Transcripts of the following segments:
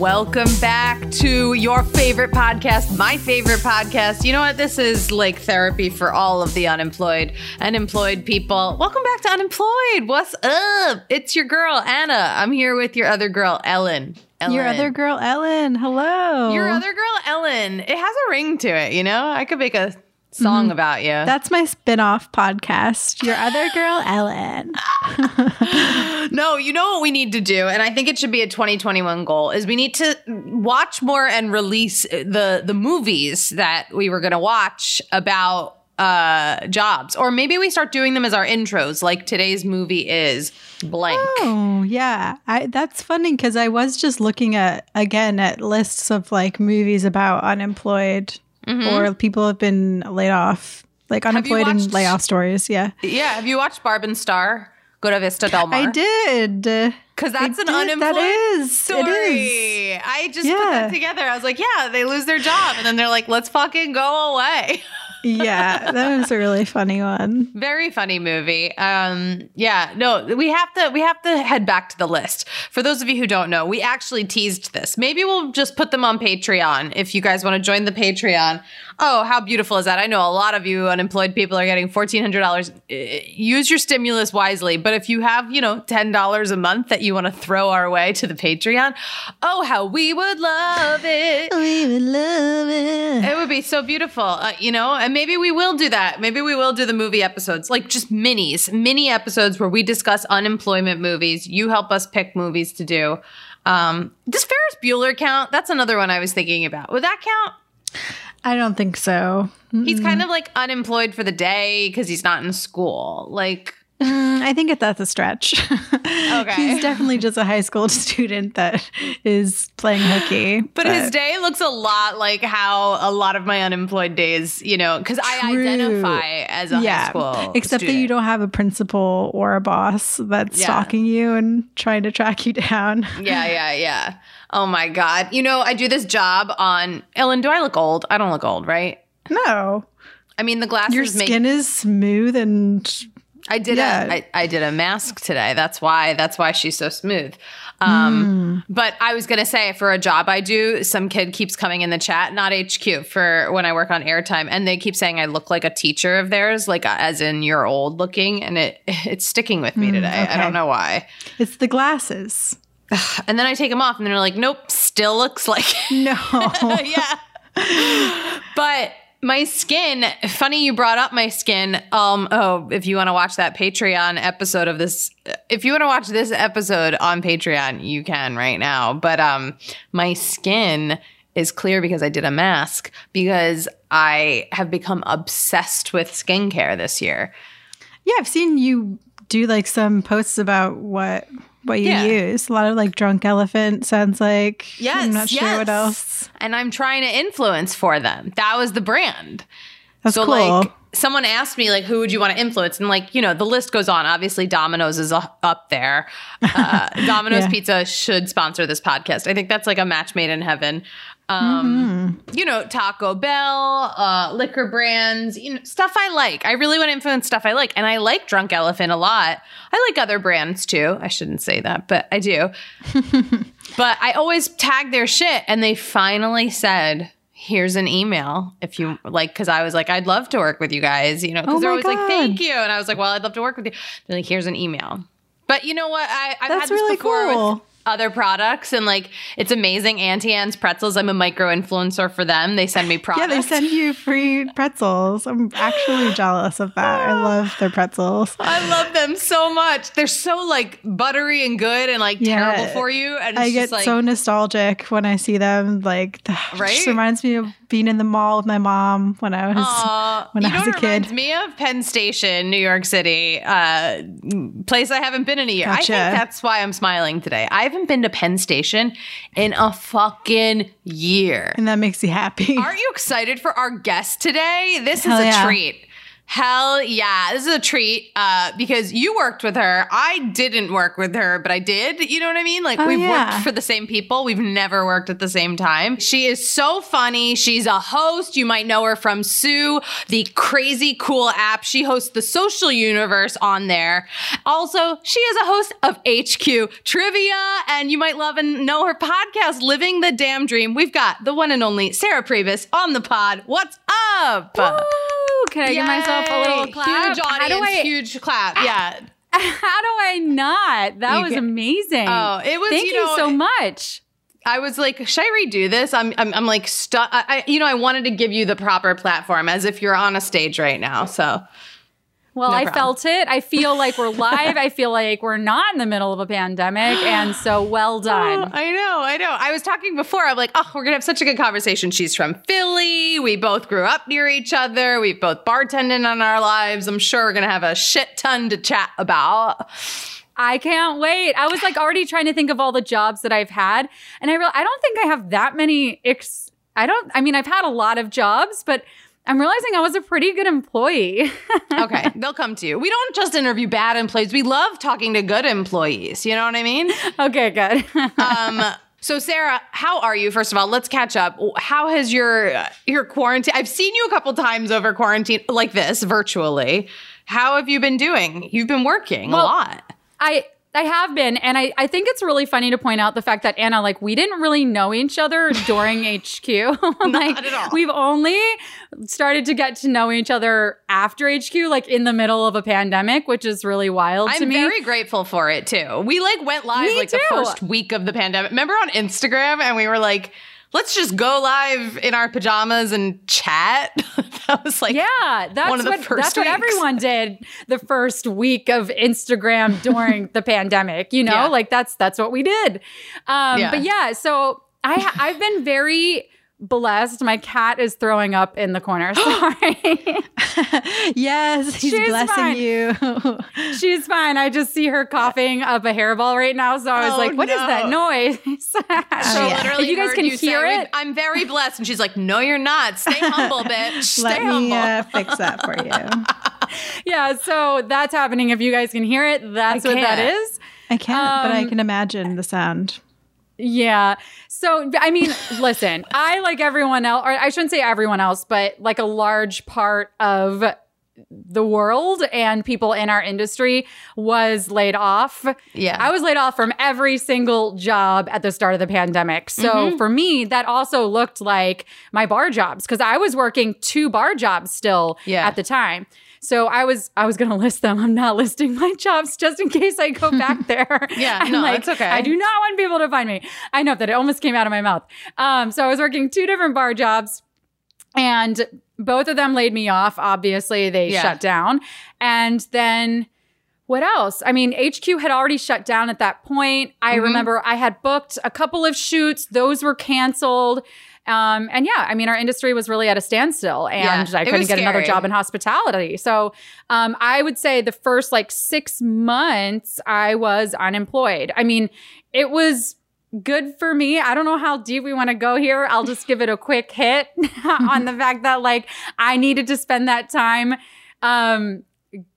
Welcome back to your favorite podcast, my favorite podcast. You know what? This is like therapy for all of the unemployed and employed people. Welcome back to Unemployed. What's up? It's your girl, Anna. I'm here with your other girl, Ellen. Ellen. Your other girl, Ellen. Hello. Your other girl, Ellen. It has a ring to it, you know? I could make a song mm-hmm. about you. That's my spin-off podcast. Your other girl, Ellen. no, you know what we need to do, and I think it should be a 2021 goal, is we need to watch more and release the the movies that we were gonna watch about uh jobs. Or maybe we start doing them as our intros, like today's movie is blank. Oh, yeah. I that's funny because I was just looking at again at lists of like movies about unemployed mm-hmm. or people have been laid off, like unemployed watched, and layoff stories. Yeah. Yeah. Have you watched Barb and Star? Go to Vista Del Mar. I did. Because that's I an did. unemployed that is. story. It is. I just yeah. put that together. I was like, yeah, they lose their job. And then they're like, let's fucking go away. yeah, that was a really funny one. Very funny movie. Um, yeah, no, we have to we have to head back to the list. For those of you who don't know, we actually teased this. Maybe we'll just put them on Patreon if you guys want to join the Patreon. Oh, how beautiful is that? I know a lot of you unemployed people are getting $1,400. Use your stimulus wisely. But if you have, you know, $10 a month that you want to throw our way to the Patreon, oh, how we would love it. We would love it. It would be so beautiful, uh, you know, and maybe we will do that. Maybe we will do the movie episodes, like just minis, mini episodes where we discuss unemployment movies. You help us pick movies to do. Um, does Ferris Bueller count? That's another one I was thinking about. Would that count? I don't think so. Mm-mm. He's kind of like unemployed for the day because he's not in school. Like, mm, I think that's a stretch. Okay. he's definitely just a high school student that is playing hooky. But, but, his day looks a lot like how a lot of my unemployed days, you know, because I identify as a yeah. high school. Except student. that you don't have a principal or a boss that's yeah. stalking you and trying to track you down. Yeah, yeah, yeah. Oh my God. You know, I do this job on Ellen. Do I look old? I don't look old, right? No. I mean, the glasses. Your skin make- is smooth and. I did yeah. a I, I did a mask today. That's why that's why she's so smooth. Um, mm. But I was gonna say for a job I do, some kid keeps coming in the chat, not HQ, for when I work on airtime, and they keep saying I look like a teacher of theirs, like uh, as in you're old looking, and it it's sticking with me mm, today. Okay. I don't know why. It's the glasses. And then I take them off and they're like, nope, still looks like. No. yeah. but my skin, funny you brought up my skin. Um, oh, if you want to watch that Patreon episode of this, if you want to watch this episode on Patreon, you can right now. But um, my skin is clear because I did a mask because I have become obsessed with skincare this year. Yeah, I've seen you do like some posts about what what you yeah. use. A lot of like drunk elephant sounds like. Yes, I'm not sure yes. what else. And I'm trying to influence for them. That was the brand. That's so cool. like someone asked me like who would you want to influence and like you know the list goes on obviously domino's is up there uh, domino's yeah. pizza should sponsor this podcast i think that's like a match made in heaven um, mm-hmm. you know, Taco Bell, uh, liquor brands, you know, stuff I like. I really want to influence stuff I like. And I like Drunk Elephant a lot. I like other brands too. I shouldn't say that, but I do. but I always tag their shit. And they finally said, here's an email if you like because i was like i'd love to work with you guys you know because oh they're always God. like thank you and i was like well i'd love to work with you they're like here's an email but you know what I, i've That's had this really before cool. with other products. And like it's amazing. Auntie anne's pretzels i'm a micro influencer for them. They send me products yeah they send you free pretzels. I'm actually jealous of that. I love their pretzels. I love them so much. They're so like buttery and good and like yeah, terrible for you. And i get like, so nostalgic when i see them. Like right just reminds me of being in the mall with my mom when I was Aww, when I was a kid. Me of Penn Station, New York City, uh, place I haven't been in a year. Gotcha. I think that's why I'm smiling today. I haven't been to Penn Station in a fucking year, and that makes you happy. Aren't you excited for our guest today? This Hell is a yeah. treat. Hell yeah. This is a treat uh, because you worked with her. I didn't work with her, but I did. You know what I mean? Like, Oh, we've yeah. worked for the same people. We've never worked at the same time. She is so funny. She's a host. You might know her from Sue, the crazy cool app. She hosts the social universe on there. Also, she is a host of HQ Trivia, and you might love and know her podcast, Living the Damn Dream. We've got the one and only Sarah Pribis on the pod. What's up? Woo! Can I give myself a little clap? Huge audience, how do I, huge clap. Yeah. How do I not? That You was can- amazing. Oh, it was, Thank you you, know, so much. I was like, should I redo this? I'm, I'm, I'm like stuck. I, you know, I wanted to give you the proper platform as if you're on a stage right now. So Well, No I felt it. I feel like we're live. I feel like we're not in the middle of a pandemic. And so well Oh, done. I know, I know. I was talking before. I'm like, oh, we're gonna have such a good conversation. She's from Philly. We both grew up near each other. We've both bartended on our lives. I'm sure we're gonna have a shit ton to chat about. I can't wait. I was like already trying to think of all the jobs that I've had. And I real I don't think I have that many ex- I don't I mean I've had a lot of jobs, but I'm realizing I was a pretty good employee. Okay, they'll come to you. We don't just interview bad employees. We love talking to good employees. You know what I mean? okay, good. um so sarah how are you first of all let's catch up how has your your quarantine i've seen you a couple times over quarantine like this virtually how have you been doing you've been working Well, a lot I I have been, and I, I think it's really funny to point out the fact that Anna, like, we didn't really know each other during HQ. like, at all. we've only started to get to know each other after HQ, like in the middle of a pandemic, which is really wild to i'm me. very grateful for it too we like went live Me like the first week of the pandemic remember on instagram and we were like let's just go live in our pajamas and chat that was like yeah, that's one of the what first that's what everyone did the first week of Instagram during the pandemic. You know, Yeah. like that's that's what we did. Um, Yeah. But yeah, so I I've been very blessed. My cat is throwing up in the corner. Sorry. yes, he's She's blessing fine. you. She's fine. I just see her coughing up a hairball right now. So I was Oh, like, "What is no. that noise? so yeah. literally if you guys can you hear "We- it, I'm very blessed. And she's like, no, you're not. Stay humble, bitch. Stay Let humble. me uh, fix that for you. yeah. So that's happening. If you guys can hear it, that's I what that can't. is. I can't, but I Um, can imagine the sound. Yeah. So, I mean, listen, I like everyone else, or I shouldn't say everyone else, but like a large part of the world and people in our industry was laid off. Yeah. I was laid off from every single job at the start of the pandemic. So mm-hmm. for me, that also looked like my bar jobs because I was working two bar jobs still Yeah. at the time. So I was I was gonna list them. I'm not listing my jobs just in case I go back there. Yeah, I'm no, like, it's okay. I do not want people to find me. I know that it almost came out of my mouth. Um, so I was working two different bar jobs, and both of them laid me off. Obviously, they Yeah. shut down, and then. What else? I mean, HQ had already shut down at that point. I Mhm. remember I had booked a couple of shoots; those were canceled. Um, and yeah, I mean, our industry was really at a standstill, and Yeah, I couldn't get another job in hospitality. So, um, I would say the first like six months I was unemployed. I mean, it was good for me. I don't know how deep we want to go here. I'll just give it a quick hit on the fact that like I needed to spend that time um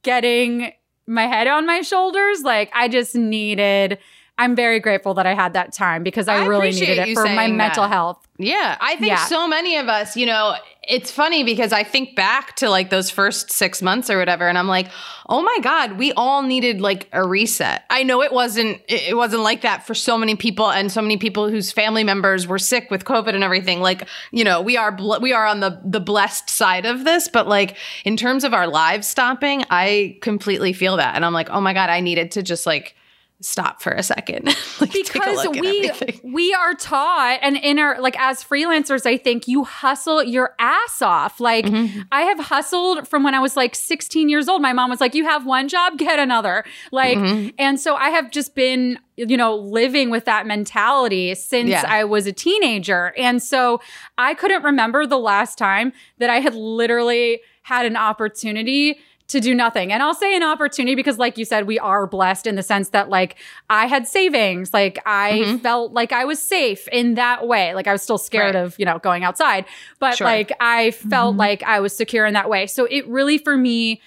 getting my head on my shoulders. Like I just needed I'm very grateful that I had that time because I, I really needed it for my mental that. health. Yeah, I think Yeah. so many of us, you know, it's funny because I think back to like those first six months or whatever, and I'm like, oh my God, we all needed like a reset. I know it wasn't it wasn't like that for so many people and so many people whose family members were sick with COVID and everything. Like, you know, we are bl- we are on the the blessed side of this, but like in terms of our lives stopping, I completely feel that. And I'm like, oh my God, I needed to just like stop for a second. like, take a because we we are taught and in our like as freelancers i think you hustle your ass off like Mm-hmm. i have hustled from when i was like 16 years old my mom was like you have one job get another like Mm-hmm. and so i have just been you know living with that mentality since Yeah. i was a teenager and so i couldn't remember the last time that i had literally had an opportunity to do nothing. And I'll say an opportunity because, like you said, we are blessed in the sense that, like, I had savings. Like, I mm-hmm. felt like I was safe in that way. Like, I was still scared right. of, you know, going outside, but sure. like, I felt mm-hmm. like I was secure in that way. So it really, for me,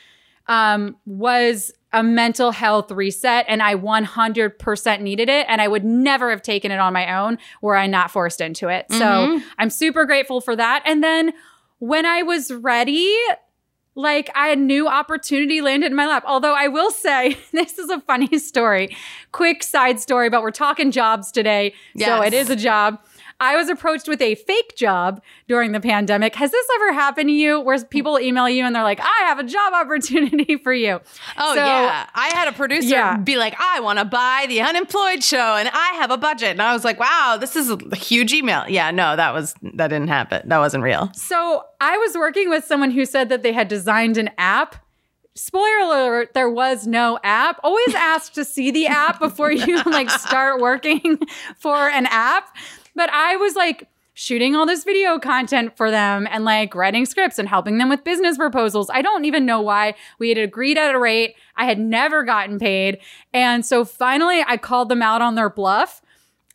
um, was a mental health reset and I 100% needed it and I would never have taken it on my own were I not forced into it. Mm-hmm. So I'm super grateful for that. And then when I was ready, like I had new opportunity landed in my lap. Although I will say this is a funny story. Quick side story, but we're talking jobs today. Yes. So it is a job. I was approached with a fake job during the pandemic. Has this ever happened to you where people email you and they're like, I have a job opportunity for you? Oh, so, yeah. I had a producer yeah. be like, I want to buy the unemployed show and I have a budget. And I was like, wow, this is a huge email. Yeah, no, that was, that didn't happen. That wasn't real. So I was working with someone who said that they had designed an app spoiler alert there was no app always ask to see the app before you like start working for an app but I was like, shooting all this video content for them and like writing scripts and helping them with business proposals. I don't even know why. We had agreed at a rate. I had never gotten paid. And so finally I called them out on their bluff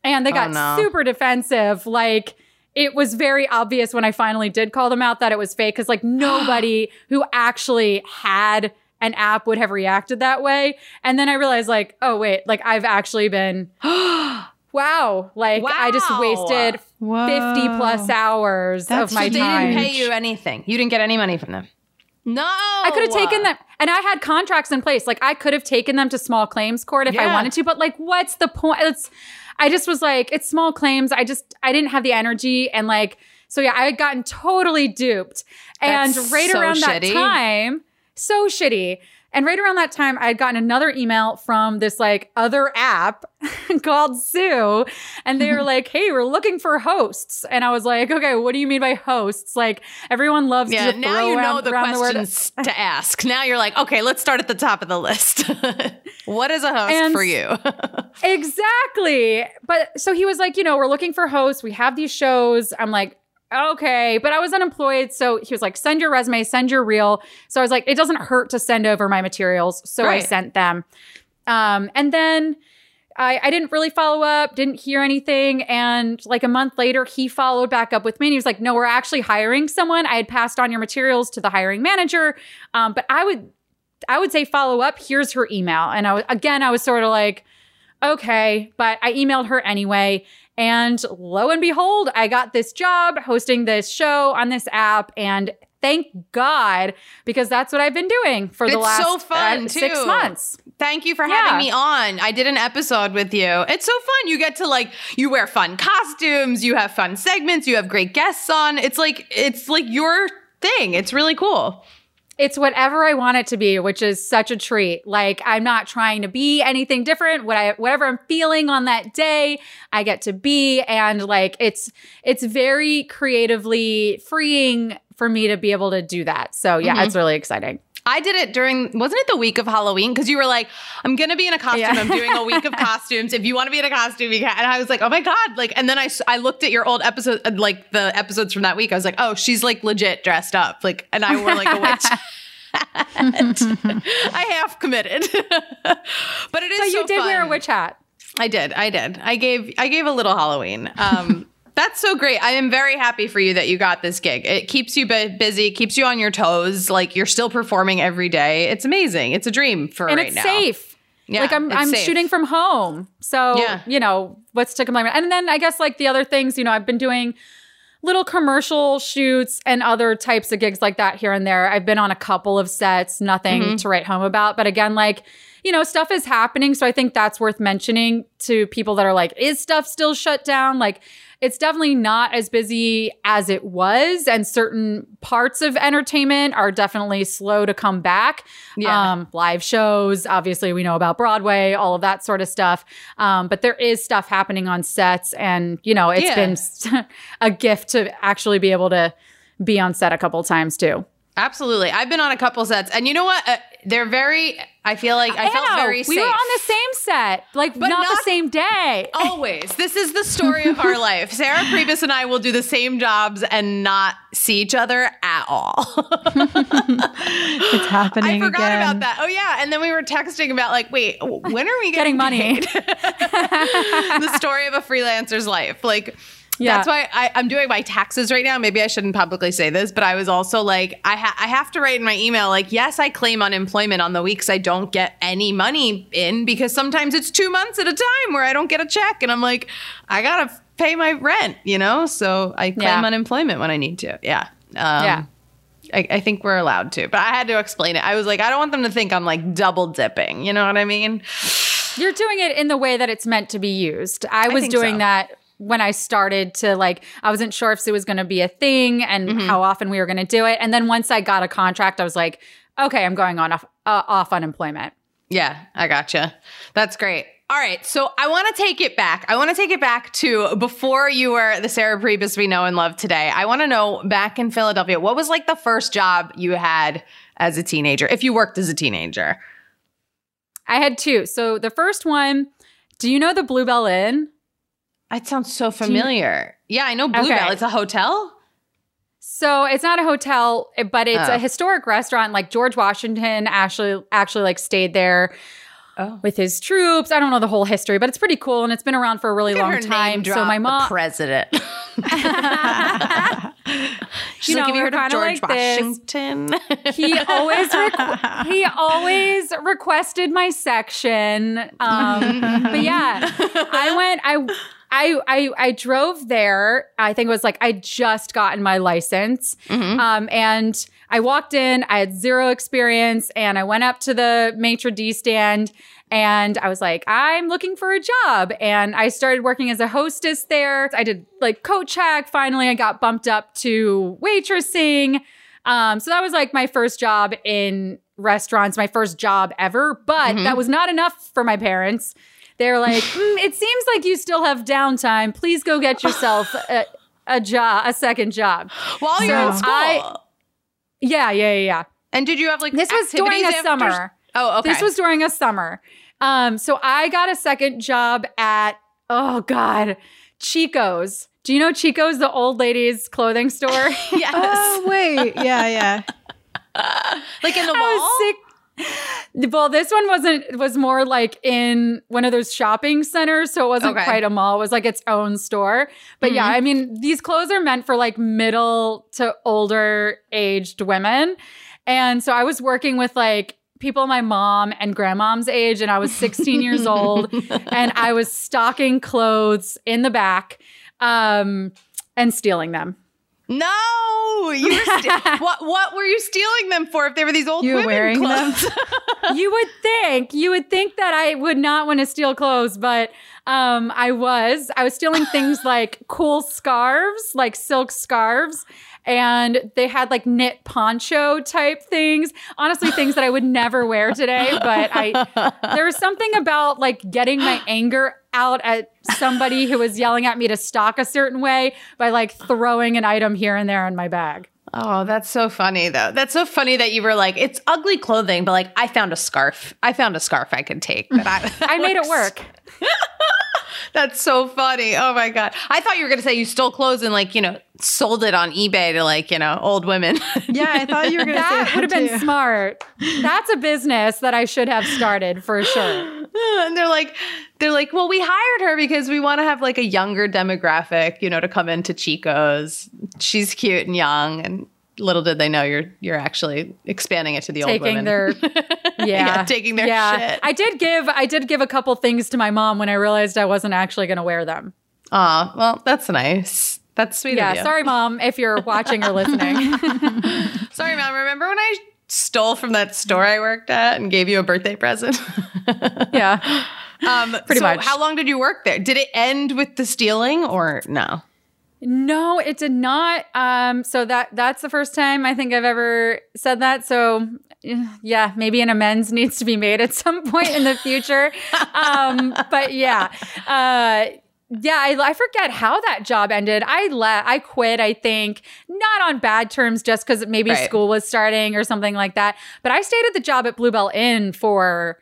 and they oh, got oh, no. super defensive. Like, it was very obvious when I finally did call them out that it was fake because, like, nobody who actually had an app would have reacted that way. And then I realized, like, oh, wait, like, I've actually been wow, like wow. I just wasted Whoa. 50 plus hours That's of my so time. They didn't pay you anything. You didn't get any money from them. No. I could have taken them and I had contracts in place. Like I could have taken them to small claims court if yeah. I wanted to, but like what's the point? It's I just was like, it's small claims. I just I didn't have the energy and like so yeah, I had gotten totally duped. And That's right so around shitty. that time, so shitty. And right around that time, I had gotten another email from this like other app called Sue. And they were like, Hey, we're looking for hosts. And I was like, Okay, what do you mean by hosts? Like everyone loves yeah, to now you know the questions the to ask. Now you're like, okay, let's start at the top of the list. what is a host and for you? exactly. But so he was like, you know, we're looking for hosts. We have these shows. I'm like, okay. But I was unemployed. So he was like, send your resume, send your reel. So I was like, it doesn't hurt to send over my materials. So right. I sent them. Um, and then I, I didn't really follow up, didn't hear anything. And like a month later, he followed back up with me and he was like, no, we're actually hiring someone. I had passed on your materials to the hiring manager. Um, but I would, I would say follow up. Here's her email. And I was, again, I was sort of like, okay, but I emailed her anyway. And lo and behold, I got this job hosting this show on this app. And thank God, because that's what I've been doing for the it's last so fun, uh, six months. Thank you for yeah. having me on. I did an episode with you. It's so fun. You get to like you wear fun costumes, you have fun segments, you have great guests on. It's like it's like your thing. It's really cool it's whatever I want it to be, which is such a treat. Like I'm not trying to be anything different. What I whatever I'm feeling on that day, I get to be and like it's it's very creatively freeing for me to be able to do that. So yeah, mm-hmm. it's really exciting. I did it during, wasn't it the week of Halloween? Because you were like, I'm going to be in a costume. Yeah. I'm doing a week of costumes. If you want to be in a costume, you can. And I was like, oh my God. Like, and then I, I looked at your old episode, uh, like the episodes from that week. I was like, oh, she's like legit dressed up. Like, and I wore like a witch. I half committed, but it is. So you so did fun. wear a witch hat. I did. I did. I gave. I gave a little Halloween. Um, that's so great. I am very happy for you that you got this gig. It keeps you busy, keeps you on your toes. Like you're still performing every day. It's amazing. It's a dream for and right it's safe. Yeah, like I'm, I'm safe. shooting from home, so yeah. you know what's to complain. And then I guess like the other things, you know, I've been doing little commercial shoots and other types of gigs like that here and there. I've been on a couple of sets, nothing mm-hmm. to write home about, but again, like you know, stuff is happening. So I think that's worth mentioning to people that are like, is stuff still shut down? Like, it's definitely not as busy as it was. And certain parts of entertainment are definitely slow to come back. Yeah. Um, live shows, obviously, we know about Broadway, all of that sort of stuff. Um, but there is stuff happening on sets. And, you know, it's yeah. been a gift to actually be able to be on set a couple times too. Absolutely. I've been on a couple sets. And you know what? They're very I feel like I, I felt know. very safe. We were on the same set, like but not, not the same day. Always. This is the story of our life. Sarah Pribis and I will do the same jobs and not see each other at all. it's happening. I forgot again. about that. Oh yeah, and then we were texting about like, wait, when are we getting, getting money? the story of a freelancer's life, like. Yeah. That's why I, am doing my taxes right now. Maybe I shouldn't publicly say this, but I was also like, I, ha- I have to write in my email, like, yes, I claim unemployment on the weeks I don't get any money in because sometimes it's two months at a time where I don't get a check. And I'm like, I got to pay my rent, you know? So I claim yeah. unemployment when I need to. Yeah. Um, yeah. I, I, think we're allowed to, but I had to explain it. I was like, I don't want them to think I'm like double dipping. You know what I mean? You're doing it in the way that it's meant to be used. I was I doing so. that when I started to like, I wasn't sure if it was going to be a thing and mm-hmm. how often we were going to do it. And then once I got a contract, I was like, okay, I'm going on off, uh, off unemployment. Yeah, I gotcha. That's great. All right, so I want to take it back. I want to take it back to before you were the Sarah Pribis we know and love today. I want to know back in Philadelphia, what was like the first job you had as a teenager, if you worked as a teenager? I had two. So the first one, do you know the Bluebell Inn? That sounds so familiar. You, yeah, I know Bluebell. Okay. It's a hotel. So it's not a hotel, but it's oh. a historic restaurant. Like George Washington actually actually like stayed there oh. with his troops. I don't know the whole history, but it's pretty cool and it's been around for a really long time. So my mom, president. you know, we are kind of like Washington. This. He always requ- he always requested my section. Um, but yeah, I went. I I, I I drove there. I think it was like I just gotten my license, mm-hmm. um, and I walked in. I had zero experience, and I went up to the maitre d stand, and I was like, I'm looking for a job, and I started working as a hostess there. I did like coat check. Finally, I got bumped up to waitressing. Um, so that was like my first job in restaurants, my first job ever. But mm-hmm. that was not enough for my parents. They're like, mm, it seems like you still have downtime. Please go get yourself a, a job, a second job. While so you're in school. I, yeah, yeah, yeah. And did you have like this was during a after? summer? Oh, okay. This was during a summer. Um, so I got a second job at oh god, Chico's. Do you know Chico's, the old ladies' clothing store? yes. Oh wait, yeah, yeah. like in the mall. I was sick well, this one wasn't was more like in one of those shopping centers, so it wasn't okay. quite a mall. It was like its own store. But mm-hmm. yeah, I mean, these clothes are meant for like middle to older aged women. And so I was working with like people my mom and grandmom's age and I was 16 years old and I was stocking clothes in the back um and stealing them. No, you were what? What were you stealing them for? If they were these old clothes? you women wearing clothes, you would think you would think that I would not want to steal clothes, but um, I was. I was stealing things like cool scarves, like silk scarves, and they had like knit poncho type things. Honestly, things that I would never wear today, but I there was something about like getting my anger out at somebody who was yelling at me to stock a certain way by like throwing an item here and there in my bag. Oh, that's so funny though. That's so funny that you were like, it's ugly clothing, but like I found a scarf. I found a scarf I could take. But I, I made it work. That's so funny. Oh my god. I thought you were going to say you stole clothes and like, you know, sold it on eBay to like, you know, old women. yeah, I thought you were going to say that would have been smart. That's a business that I should have started for sure. And they're like they're like, "Well, we hired her because we want to have like a younger demographic, you know, to come into Chico's. She's cute and young and little did they know you're you're actually expanding it to the taking old women. their yeah, yeah, taking their yeah. shit. I did give I did give a couple things to my mom when I realized I wasn't actually going to wear them. Ah, well, that's nice. That's sweet. Yeah, sorry, mom, if you're watching or listening. sorry, mom. Remember when I stole from that store I worked at and gave you a birthday present? yeah, um, pretty so much. How long did you work there? Did it end with the stealing or no? No, it did not. Um, so that that's the first time I think I've ever said that. So yeah, maybe an amends needs to be made at some point in the future. um, but yeah, uh, yeah, I, I, forget how that job ended. I let I quit. I think not on bad terms, just because maybe right. school was starting or something like that. But I stayed at the job at Bluebell Inn for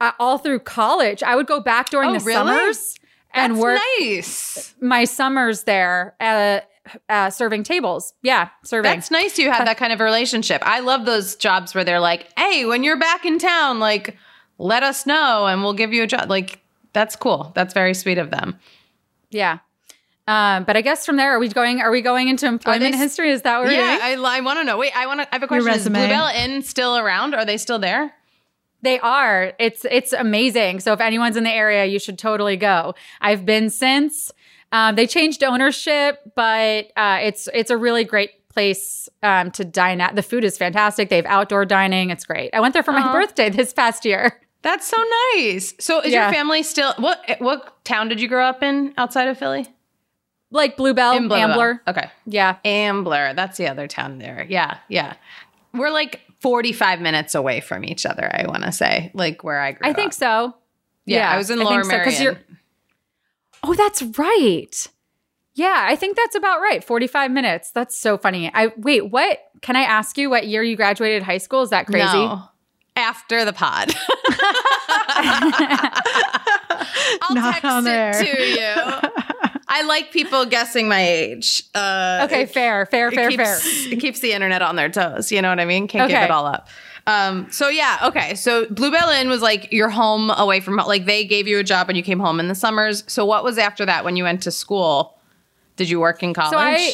uh, all through college. I would go back during Oh, the really? summers and That's work nice. my summers there uh, uh, serving tables. Yeah, serving. That's nice you have that kind of relationship. I love those jobs where they're like, "Hey, when you're back in town, like let us know and we'll give you a job." Like that's cool. That's very sweet of them. yeah. Um, but I guess from there, are we going? Are we going into employment s- history? Is that what we're Yeah. I, I want to know. Wait, I want to. I have a question. Is resume. Bluebell Inn still around? Are they still there? They are. It's it's amazing. So if anyone's in the area, you should totally go. I've been since. Um, they changed ownership, but uh, it's it's a really great place um, to dine at. The food is fantastic. They have outdoor dining. It's great. I went there for my birthday this past year. That's so nice. So is Yeah. your family still? What what town did you grow up in outside of Philly? Like Bluebell, In Bluebell. Ambler. Okay. Yeah. Ambler. That's the other town there. Yeah, yeah. We're like 45 minutes away from each other, I want to say, like where I grew I up. think so. Yeah, I was in Lower so, you're- Oh, that's right. Yeah, I think that's about right. 45 minutes. That's so funny. I wait, what? Can I ask you what year you graduated high school? Is that crazy? No. After the pod. I'll Not text it to you. I like people guessing my age. Uh, Okay, fair, fair, fair, keeps, fair. It keeps the internet on their toes. You know what I mean? Can't give it all up. Um, so yeah, okay. So Bluebell Inn was like your home away from home. like they gave you a job when you came home in the summers. So what was after that when you went to school? Did you work in college? So I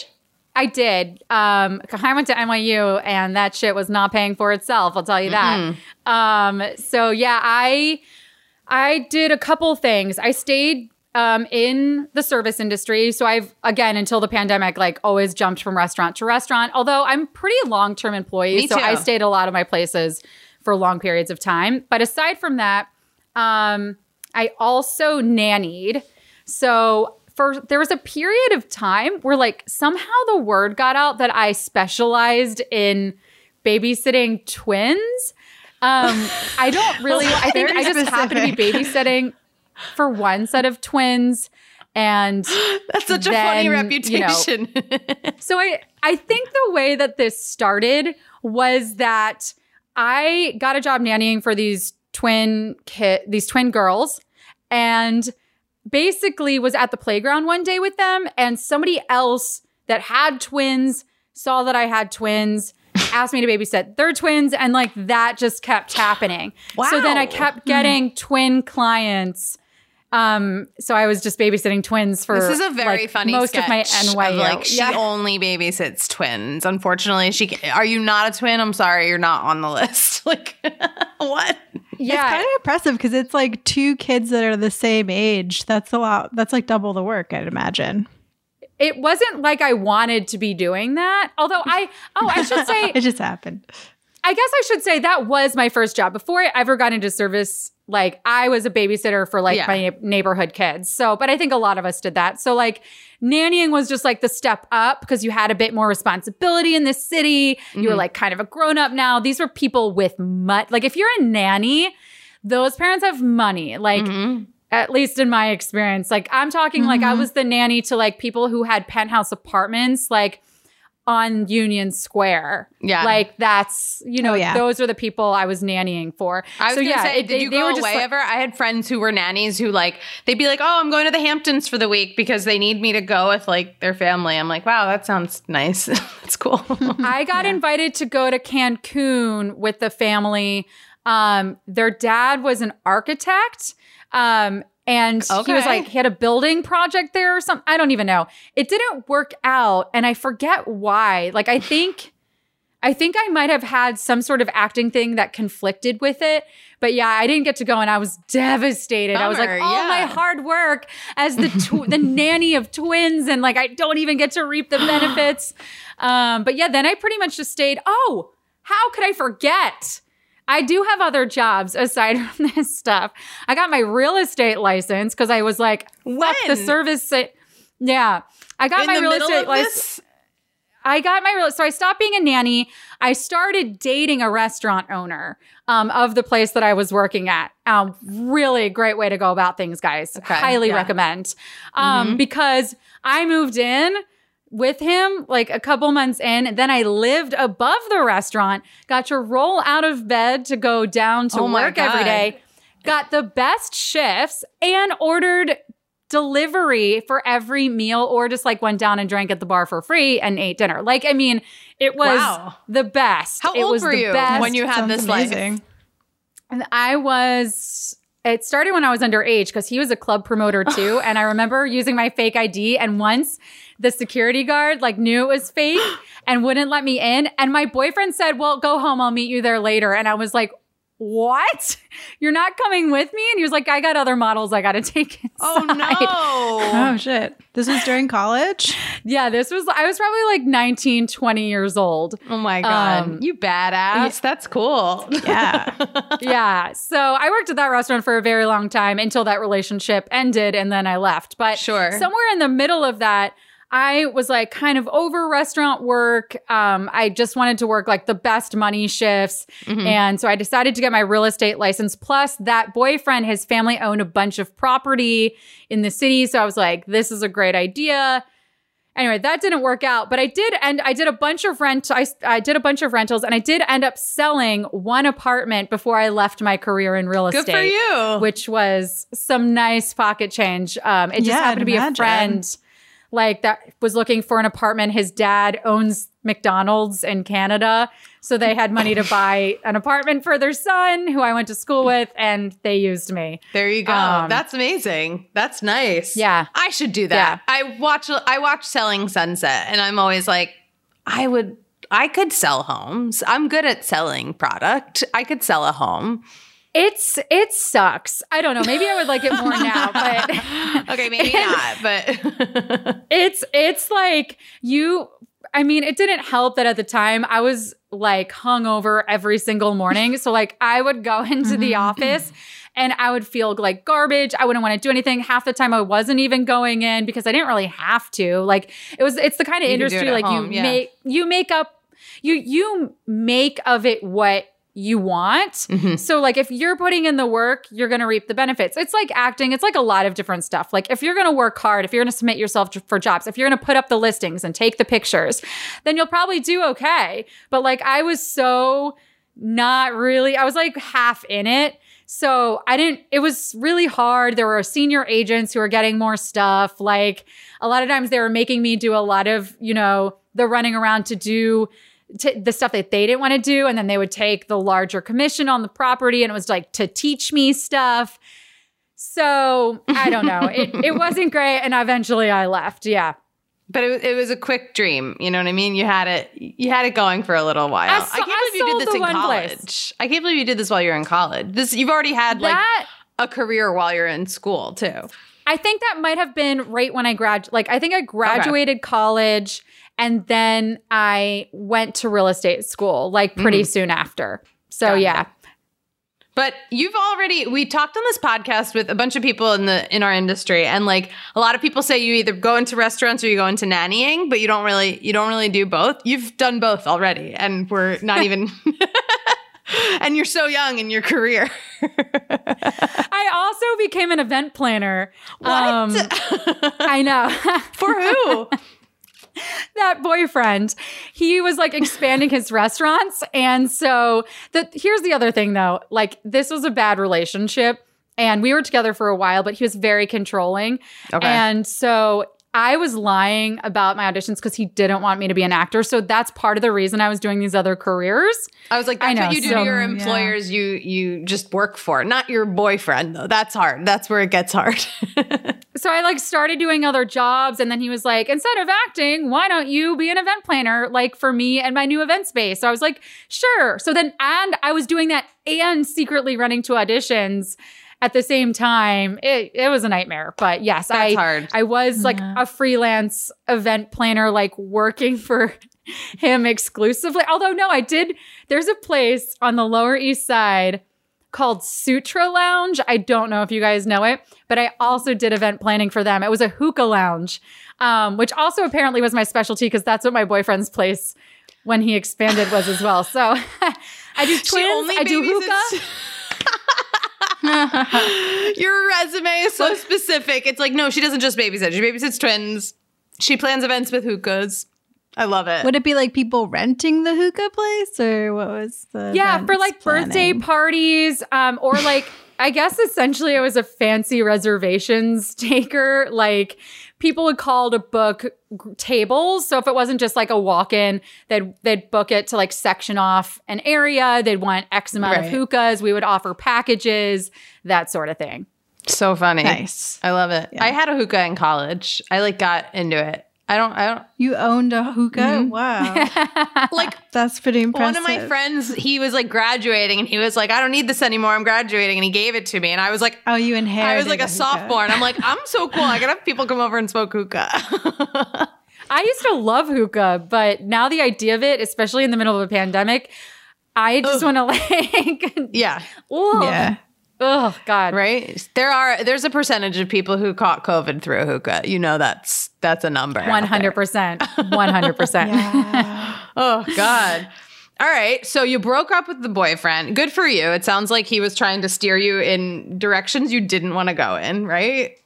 I did. Um I went to NYU and that shit was not paying for itself, I'll tell you that. Um so yeah, I I did a couple things. I stayed um, in the service industry. So I've again until the pandemic, like always jumped from restaurant to restaurant. Although I'm pretty long term employee, Me so I stayed a lot of my places for long periods of time. But aside from that, um, I also nannied. So for there was a period of time where like somehow the word got out that I specialized in babysitting twins. Um, I don't really. I think I just happened to be babysitting for one set of twins, and That's such a funny then, you know, reputation. so I I think the way that this started was that I got a job nannying for these twin kid these twin girls and basically was at the playground one day with them and somebody else that had twins saw that I had twins asked me to babysit their twins and like that just kept happening. Wow. So then I kept getting mm-hmm. twin clients um so I was just babysitting twins for This is a very like, funny most of my NYU. Of like she Yeah. only babysits twins. Unfortunately, she ca- are you not a twin? I'm sorry, you're not on the list. Like what? yeah. It's kind of impressive because it's like two kids that are the same age. That's a lot. That's like double the work, I'd imagine. it wasn't like I wanted to be doing that. Although I, oh, I should say, It just happened. I guess I should say that was my first job before I ever got into service. Like I was a babysitter for like Yeah. my neighborhood kids. So, but I think a lot of us did that. So like nannying was just like the step up because you had a bit more responsibility in this city. You were like kind of a grown up now. These were people with money. Like if you're a nanny, those parents have money. Like Mhm. at least in my experience. Like I'm talking like Mm-hmm. I was the nanny to like people who had penthouse apartments like on Union Square. Yeah. Like that's, you know, Oh, yeah. those are the people I was nannying for. I was so gonna yeah, say, did they- you they go were just away like- ever? I had friends who were nannies who like they'd be like, "Oh, I'm going to the Hamptons for the week because they need me to go with like their family." I'm like, "Wow, that sounds nice. That's cool." I got invited to go to Cancun with the family. Um, their dad was an architect. Um, and he was like, he had a building project there or something. I don't even know. It didn't work out. And I forget why. Like, I think, I think I might have had some sort of acting thing that conflicted with it. But yeah, I didn't get to go and I was devastated. I was like, Bummer, all my hard work as the tw- the nanny of twins and like I don't even get to reap the benefits. Um, but yeah, then I pretty much just stayed. Oh, how could I forget? I do have other jobs aside from this stuff. I got my real estate license because I was like, fuck the service. sa- Yeah, I got In my real estate license. I got my real so I stopped being a nanny. I started dating a restaurant owner um, of the place that I was working at. Um, really great way to go about things, guys. Okay, Highly yeah. recommend. Um, Mhm. Because I moved in with him like a couple months in, and then I lived above the restaurant. Got to roll out of bed to go down to Oh work every day, got the best shifts, and ordered delivery for every meal or just like went down and drank at the bar for free and ate dinner. Like, I mean, it was Wow. the best. How it old was were you best. when you had Sounds this amazing. life? And I was, it started when I was underage because he was a club promoter too. and I remember using my fake ID. And once the security guard like knew it was fake and wouldn't let me in. And my boyfriend said, Well, go home. I'll meet you there later. And I was like, what? You're not coming with me? And he was like, I got other models I got to take inside. Oh no. Oh shit! This was during college. Yeah, this was, I was probably like 19, 20 years old. Oh my god. Um, you badass. That's cool. Yeah. yeah. So I worked at that restaurant for a very long time until that relationship ended and then I left. But Sure. somewhere in the middle of that, I was like kind of over restaurant work. Um, I just wanted to work like the best money shifts. Mhm. And so I decided to get my real estate license. Plus, that boyfriend, his family owned a bunch of property in the city. So I was like, this is a great idea. Anyway, that didn't work out, but I did end. I did a bunch of rent. I, I did a bunch of rentals and I did end up selling one apartment before I left my career in real estate. Good for you. which was some nice pocket change. Um, it just Yeah, happened to be imagine. a friend like that was looking for an apartment. His dad owns McDonald's in Canada. So they had money to buy an apartment for their son who I went to school with and they used me. there you go. Um, That's amazing. That's nice. Yeah. I should do that. I watch I watch Selling Sunset and I'm always like I would I could sell homes. I'm good at selling product. I could sell a home. It's it sucks. I don't know. Maybe I would like it more now, but okay, maybe not, but it's it's like you I mean, it didn't help that at the time I was like hungover every single morning. So like I would go into the mm-hmm. office and I would feel like garbage. I wouldn't want to do anything. Half the time I wasn't even going in because I didn't really have to. Like it was it's the kind of You industry like home, you yeah. make you make up you you make of it what you want. Mhm. So like if you're putting in the work, you're going to reap the benefits. It's like acting, it's like a lot of different stuff. Like if you're going to work hard, if you're going to submit yourself for jobs, if you're going to put up the listings and take the pictures, then you'll probably do okay. But like I was so not really I was like half in it. So I didn't, it was really hard. There were senior agents who were getting more stuff. Like a lot of times they were making me do a lot of, you know, the running around to do t- the stuff that they didn't want to do. And then they would take the larger commission on the property and it was like to teach me stuff. So I don't know. it, it wasn't great. And eventually I left. Yeah. but it, it was a quick dream. You know what I mean? You had it. You had it going for a little while. I I, can't I believe you did this in college. place. I can't believe you did this while you're in college. This you've already had like that a career while you're in school too. I think that might have been right when I grad like I think I graduated college and then I went to real estate school like pretty soon after. So Got it. yeah. But you've already we talked on this podcast with a bunch of people in the in our industry and like a lot of people say you either go into restaurants or you go into nannying, but you don't really you don't really do both. You've done both already and we're not even and you're so young in your career. I also became an event planner. What? Um, I know. For who? that boyfriend he was like expanding his restaurants. And so the here's the other thing though. Like this was a bad relationship and we were together for a while but he was very controlling. Okay. and so I was lying about my auditions because he didn't want me to be an actor. So that's part of the reason I was doing these other careers. I was like, that's I know, what you do so- to your yeah. employers. You you just work for, not your boyfriend though. That's hard. That's where it gets hard. So I like started doing other jobs and then he was like, instead of acting, why don't you be an event planner like for me and my new event space? So I was like, sure. So then and I was doing that and secretly running to auditions at the same time. It it was a nightmare. But yes, That's I hard. I was like Yeah. a freelance event planner, like working for him exclusively. Although no, I did there's a place on the Lower East Side called Sutra Lounge. I don't know if you guys know it, but I also did event planning for them. It was a hookah lounge, um, which also apparently was my specialty because that's what my boyfriend's place when he expanded was as well. So I do twins, I do hookah. Your resume is so specific. It's like, no, she doesn't just babysit. She babysits twins. She plans events with hookahs. I love it. Would it be like people renting the hookah place, or what was the? Yeah, for events like birthday parties, um, or like I guess essentially I was a fancy reservations taker. Like people would call to book tables. So if it wasn't just like a walk in, they'd they'd book it to like section off an area. They'd want X amount right. of hookahs. We would offer packages, that sort of thing. So funny. Nice. I love it. Yeah. I had a hookah in college. I like got into it. I don't. I don't. You owned a hookah. Mm-hmm. Wow. like that's pretty impressive. One of my friends, he was like graduating, and he was like, "I don't need this anymore. I'm graduating," and he gave it to me, and I was like, "Oh, you inherited." I was like a, a sophomore, and I'm like, "I'm so cool. I can have people come over and smoke hookah." I used to love hookah, but now the idea of it, especially in the middle of a pandemic, I just want to like, yeah, Ugh. yeah. Oh God! Right? There are there's a percentage of people who caught COVID through a hookah. You know that's that's a number. One hundred percent. One hundred percent. Oh God. All right. So you broke up with the boyfriend. Good for you. It sounds like he was trying to steer you in directions you didn't want to go in, right?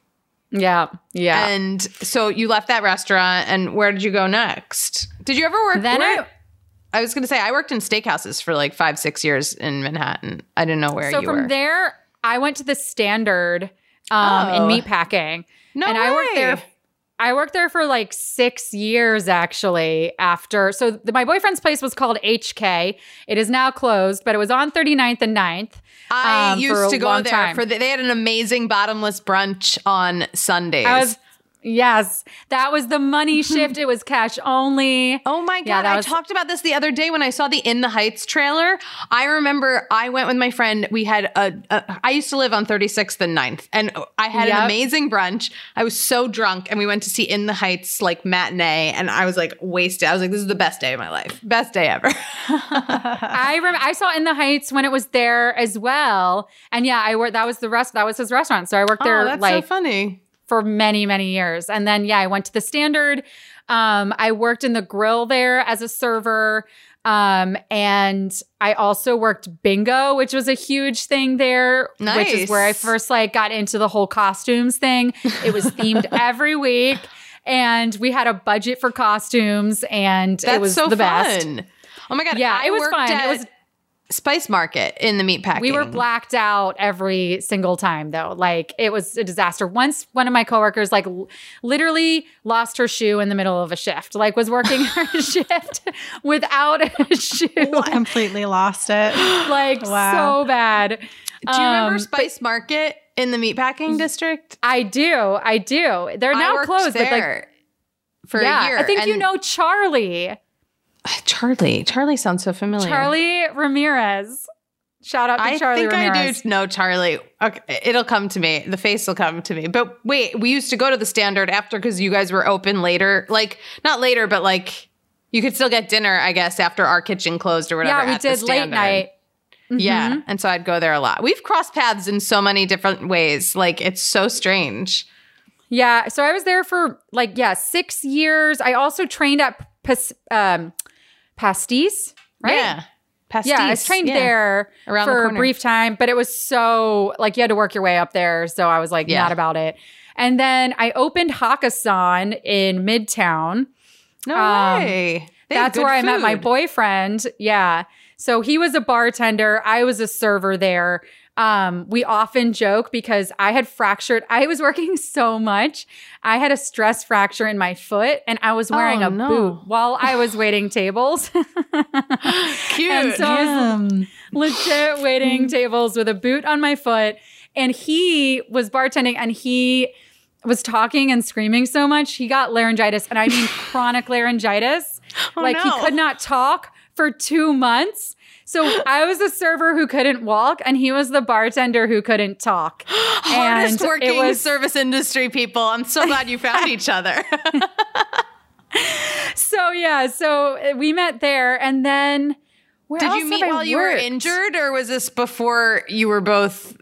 Yeah. Yeah. And so you left that restaurant and where did you go next? Did you ever work then I, I was going to say I worked in steakhouses for like 5 6 years in Manhattan. I didn't know where so you were. So from there I went to the Standard um, oh. in meatpacking. No and way. I worked there. I worked there for like six years actually. After so the, my boyfriend's place was called HK. It is now closed, but it was on 39th and 9th. I um, used to go there time. for the, they had an amazing bottomless brunch on Sundays. I was Yes, that was the money shift. it was cash only. Oh my god! Yeah, I was- talked about this the other day when I saw the In the Heights trailer. I remember I went with my friend. We had a. a I used to live on 36th and 9th, and I had yep. an amazing brunch. I was so drunk, and we went to see In the Heights like matinee, and I was like wasted. I was like, "This is the best day of my life, best day ever." I remember I saw In the Heights when it was there as well, and yeah, I worked. That was the rest. That was his restaurant, so I worked oh, there. Oh, that's like, so funny for many, many years. And then, yeah, I went to the standard. Um, I worked in the grill there as a server. Um, and I also worked bingo, which was a huge thing there, nice. which is where I first like got into the whole costumes thing. It was themed every week and we had a budget for costumes and That's it was so the fun. best. Oh my god! Yeah, I it was fun. At- it was Spice Market in the meat packing. We were blacked out every single time though. Like it was a disaster. Once one of my coworkers like l- literally lost her shoe in the middle of a shift. Like was working her shift without a shoe. Completely lost it. Like wow. so bad. Do you remember um, Spice Market in the meatpacking district? I do. I do. They're now closed there but like for yeah, a year. I think you know Charlie. Charlie. Charlie sounds so familiar. Charlie Ramirez. Shout out to Charlie. I Charlie think Ramirez. I do know Charlie. Okay, it'll come to me. The face will come to me. But wait, we used to go to the standard after because you guys were open later. Like not later, but like you could still get dinner, I guess, after our kitchen closed or whatever. Yeah, we did late night. Mm-hmm. Yeah, and so I'd go there a lot. We've crossed paths in so many different ways. Like it's so strange. Yeah, so I was there for like yeah six years. I also trained at um, Pastis, right? Yeah. Pastis. Yeah, I was trained yeah. there Around for the a brief time, but it was so like you had to work your way up there. So I was like, yeah. not about it. And then I opened Hakkasan in Midtown. No um, way. that's where food. I met my boyfriend. Yeah. So he was a bartender. I was a server there. Um, we often joke because I had fractured, I was working so much. I had a stress fracture in my foot and I was wearing oh, a no. boot while I was waiting tables. Cute. and so I was legit waiting tables with a boot on my foot. And he was bartending and he was talking and screaming so much, he got laryngitis. And I mean chronic laryngitis. Oh, like no. he could not talk for two months. So I was the server who couldn't walk, and he was the bartender who couldn't talk. Hardest and working was, service industry people. I'm so glad you found each other. so yeah, so eh, we met there, and then did you meet while you were injured, or was this before you were both?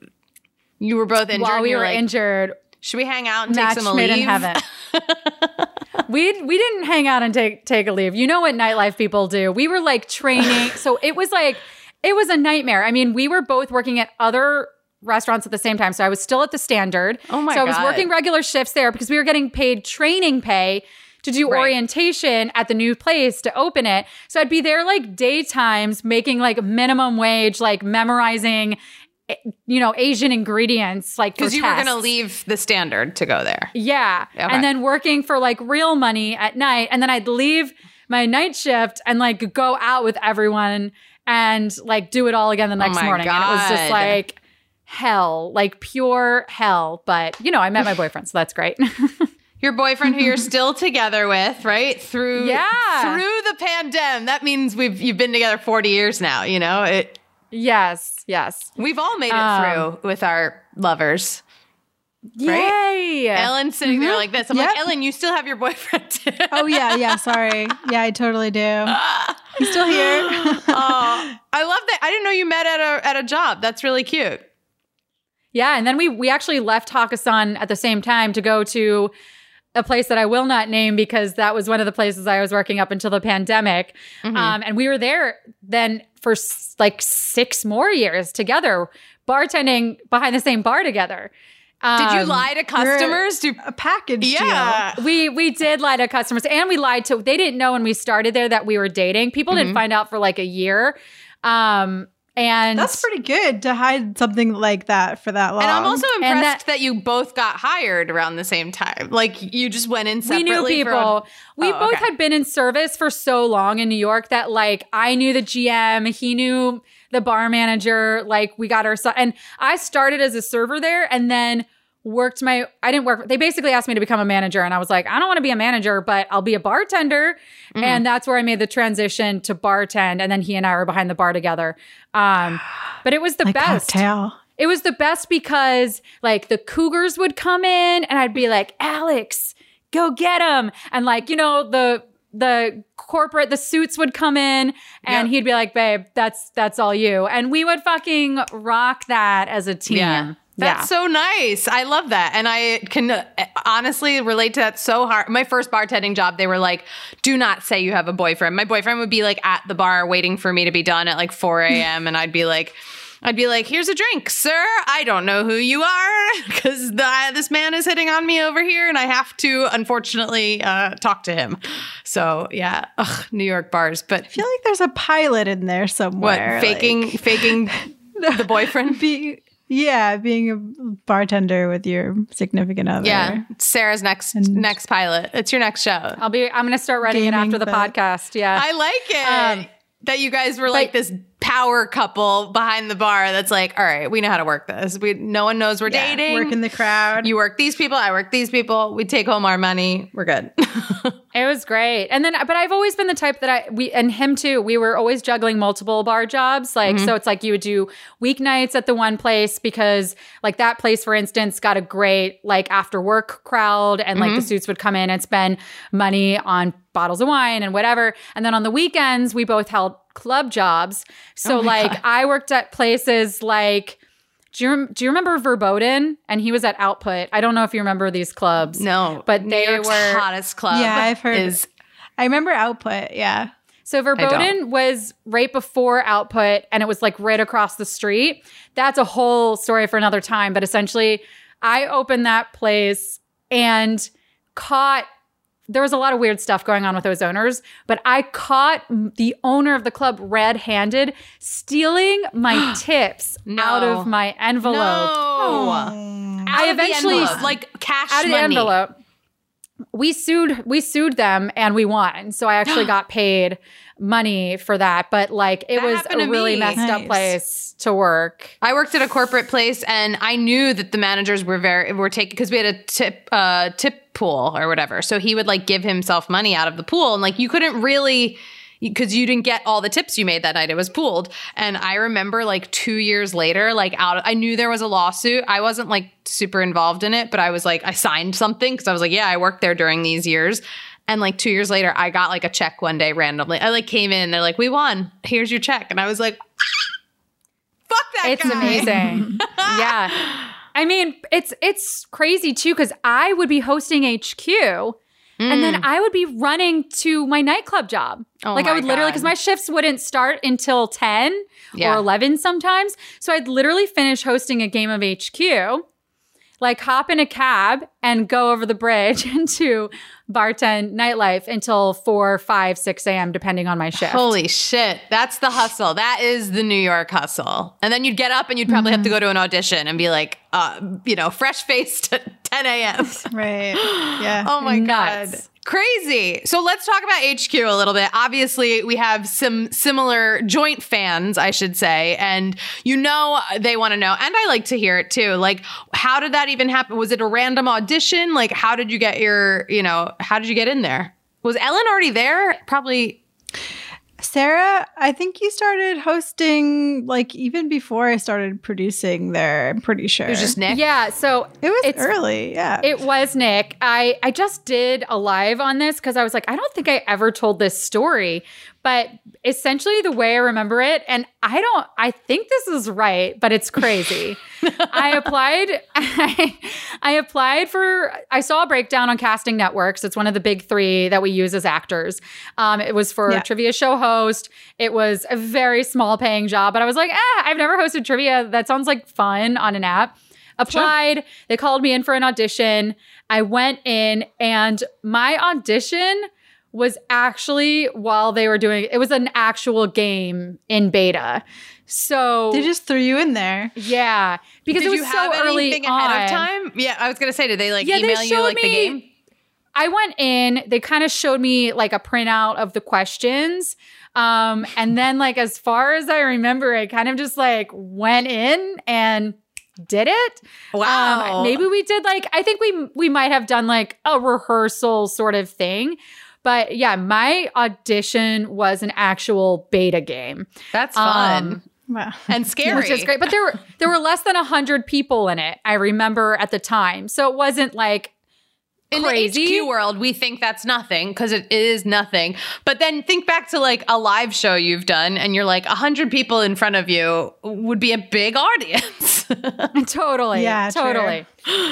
You were both injured. While we were like, injured, should we hang out and take some leave? in heaven. we we didn't hang out and take take a leave. You know what nightlife people do. We were like training, so it was like it was a nightmare. I mean, we were both working at other restaurants at the same time. So I was still at the Standard. Oh my so god! I was working regular shifts there because we were getting paid training pay to do right. orientation at the new place to open it. So I'd be there like daytimes making like minimum wage, like memorizing you know, Asian ingredients like because you tests. were going to leave the standard to go there. Yeah. Okay. And then working for like real money at night. And then I'd leave my night shift and like go out with everyone and like do it all again the oh next oh morning. God. And it was just like hell, like pure hell. But you know, I met my boyfriend, so that's great. Your boyfriend who you're still together with, right? Through yeah. through the pandemic. That means we've you've been together 40 years now, you know? It Yes, yes. We've all made it um, through with our lovers. Right? Yay! Ellen's sitting mm-hmm. there like this. I'm yep. like, Ellen, you still have your boyfriend. oh yeah, yeah. Sorry. Yeah, I totally do. He's still here. oh, I love that. I didn't know you met at a at a job. That's really cute. Yeah, and then we we actually left Hakkasan at the same time to go to a place that I will not name because that was one of the places I was working up until the pandemic. Mm-hmm. Um, and we were there then for s- like six more years together, bartending behind the same bar together. Um, did you um, lie to customers? To a package yeah. Deal. We we did lie to customers and we lied to they didn't know when we started there that we were dating. People mm-hmm. didn't find out for like a year. Um and that's pretty good to hide something like that for that long. And I'm also impressed that, that, you both got hired around the same time. Like you just went in separately. We knew people. A, we oh, both okay. had been in service for so long in New York that like I knew the GM, he knew the bar manager. Like we got our and I started as a server there, and then worked my I didn't work they basically asked me to become a manager and I was like I don't want to be a manager but I'll be a bartender. Mm. and that's where I made the transition to bartend and then he and I were behind the bar together. Um but it was the best. it was the best because like the cougars would come in and I'd be like Alex go get him and like you know the the corporate the suits would come in and yep. he'd be like babe that's that's all you. And we would fucking rock that as a team. yeah. That's yeah. so nice. I love that. And I can honestly relate to that so hard. My first bartending job, they were like, do not say you have a boyfriend. My boyfriend would be like at the bar waiting for me to be done at like 4 a.m. and I'd be like, I'd be like, here's a drink, sir. I don't know who you are because this man is hitting on me over here and I have to, unfortunately, uh, talk to him. So, yeah, Ugh, New York bars. But I feel like there's a pilot in there somewhere. What, faking, like... faking the boyfriend? Be- yeah, being a bartender with your significant other. Yeah, Sarah's next and next pilot. It's your next show. I'll be. I'm going to start writing it after the, the, podcast. Yeah, I like it. Um, that you guys were like this power couple behind the bar that's like, all right, we know how to work this. We no one knows we're yeah, dating. Work in the crowd. You work these people, I work these people. We take home our money. We're good. it was great. And then but I've always been the type that I we and him too, we were always juggling multiple bar jobs. Like mm-hmm. so it's like you would do weeknights at the one place because like that place, for instance, got a great like after work crowd and like mm-hmm. the suits would come in and spend money on bottles of wine and whatever. And then on the weekends, we both held club jobs. So oh like God. I worked at places like do you, do you remember Verboten? And he was at Output. I don't know if you remember these clubs. No, but they were hottest club. Yeah, I've heard. Is I remember Output. Yeah. So Verboten was right before Output, and it was like right across the street. That's a whole story for another time. But essentially, I opened that place and caught there was a lot of weird stuff going on with those owners, but I caught the owner of the club red handed stealing my tips no. out of my envelope. No. Oh. I eventually like cash out of money. the envelope. We sued we sued them and we won. So I actually got paid money for that, but like it that was a really me. messed nice. up place to work. I worked at a corporate place and I knew that the managers were very were taking because we had a tip uh tip pool or whatever. So he would like give himself money out of the pool and like you couldn't really because you didn't get all the tips you made that night. It was pooled. And I remember like two years later, like out, I knew there was a lawsuit. I wasn't like super involved in it, but I was like, I signed something because I was like, yeah, I worked there during these years. And like two years later, I got like a check one day randomly. I like came in, they're like, we won. Here's your check. And I was like, fuck that it's guy. amazing. yeah. I mean, it's it's crazy too, because I would be hosting HQ. Mm. And then mm. I would be running to my nightclub job. Oh like I would God. literally, because my shifts wouldn't start until 10 yeah. or 11 sometimes. So I'd literally finish hosting a game of HQ like hop in a cab and go over the bridge into bartend nightlife until 4 5 6 a.m depending on my shift holy shit that's the hustle that is the new york hustle and then you'd get up and you'd probably mm-hmm. have to go to an audition and be like uh, you know fresh faced at 10 a.m right yeah oh my Nuts. god Crazy. So let's talk about HQ a little bit. Obviously, we have some similar joint fans, I should say. And you know, they want to know. And I like to hear it too. Like, how did that even happen? Was it a random audition? Like, how did you get your, you know, how did you get in there? Was Ellen already there? Probably. Sarah, I think you started hosting like even before I started producing there. I'm pretty sure. It was just Nick. Yeah, so it was early. Yeah, it was Nick. I I just did a live on this because I was like, I don't think I ever told this story, but essentially the way I remember it, and I don't, I think this is right, but it's crazy. I applied, I, I, applied for, I saw a breakdown on Casting Networks. It's one of the big three that we use as actors. Um, it was for yeah. trivia show host. It was a very small paying job, but I was like, ah, I've never hosted trivia. That sounds like fun on an app. Applied. Sure. They called me in for an audition. I went in, and my audition was actually while they were doing it was an actual game in beta. So they just threw you in there. Yeah, because did it was so early ahead on. of time. Yeah, I was gonna say, did they like yeah, email they you like me, the game? I went in. They kind of showed me like a printout of the questions, um, and then like as far as I remember, I kind of just like went in and did it. Wow. Um, maybe we did like I think we we might have done like a rehearsal sort of thing. But yeah, my audition was an actual beta game. That's fun. Um, Wow. And scary. Which is great. But there were there were less than hundred people in it, I remember at the time. So it wasn't like in crazy. the HQ world, we think that's nothing because it is nothing. But then think back to like a live show you've done, and you're like, a hundred people in front of you would be a big audience. totally. Yeah. Totally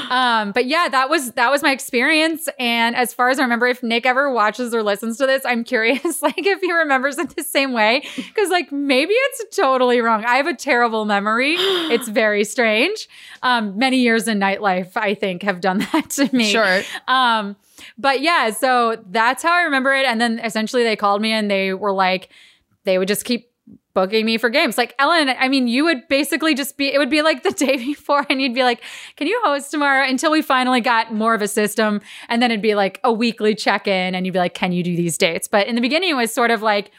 um, but yeah, that was that was my experience. And as far as I remember, if Nick ever watches or listens to this, I'm curious, like if he remembers it the same way, because like maybe it's totally wrong. I have a terrible memory. It's very strange. Um, many years in nightlife, I think, have done that to me. Sure. Um, but yeah, so that's how I remember it. And then essentially, they called me and they were like, they would just keep booking me for games. Like Ellen, I mean, you would basically just be, it would be like the day before and you'd be like, can you host tomorrow until we finally got more of a system? And then it'd be like a weekly check in and you'd be like, can you do these dates? But in the beginning, it was sort of like,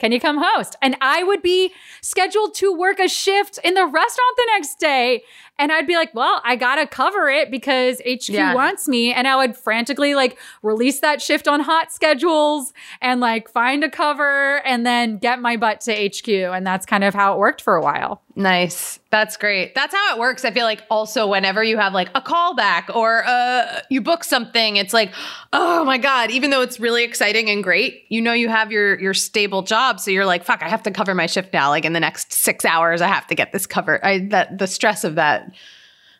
can you come host? And I would be scheduled to work a shift in the restaurant the next day. And I'd be like, well, I gotta cover it because HQ yeah. wants me. And I would frantically like release that shift on HotSchedules and like find a cover and then get my butt to HQ. And that's kind of how it worked for a while. Nice. That's great. That's how it works. I feel like also whenever you have like a callback or uh, you book something, it's like, oh my god! Even though it's really exciting and great, you know you have your your stable job, so you're like, fuck, I have to cover my shift now. Like in the next six hours, I have to get this covered. I that the stress of that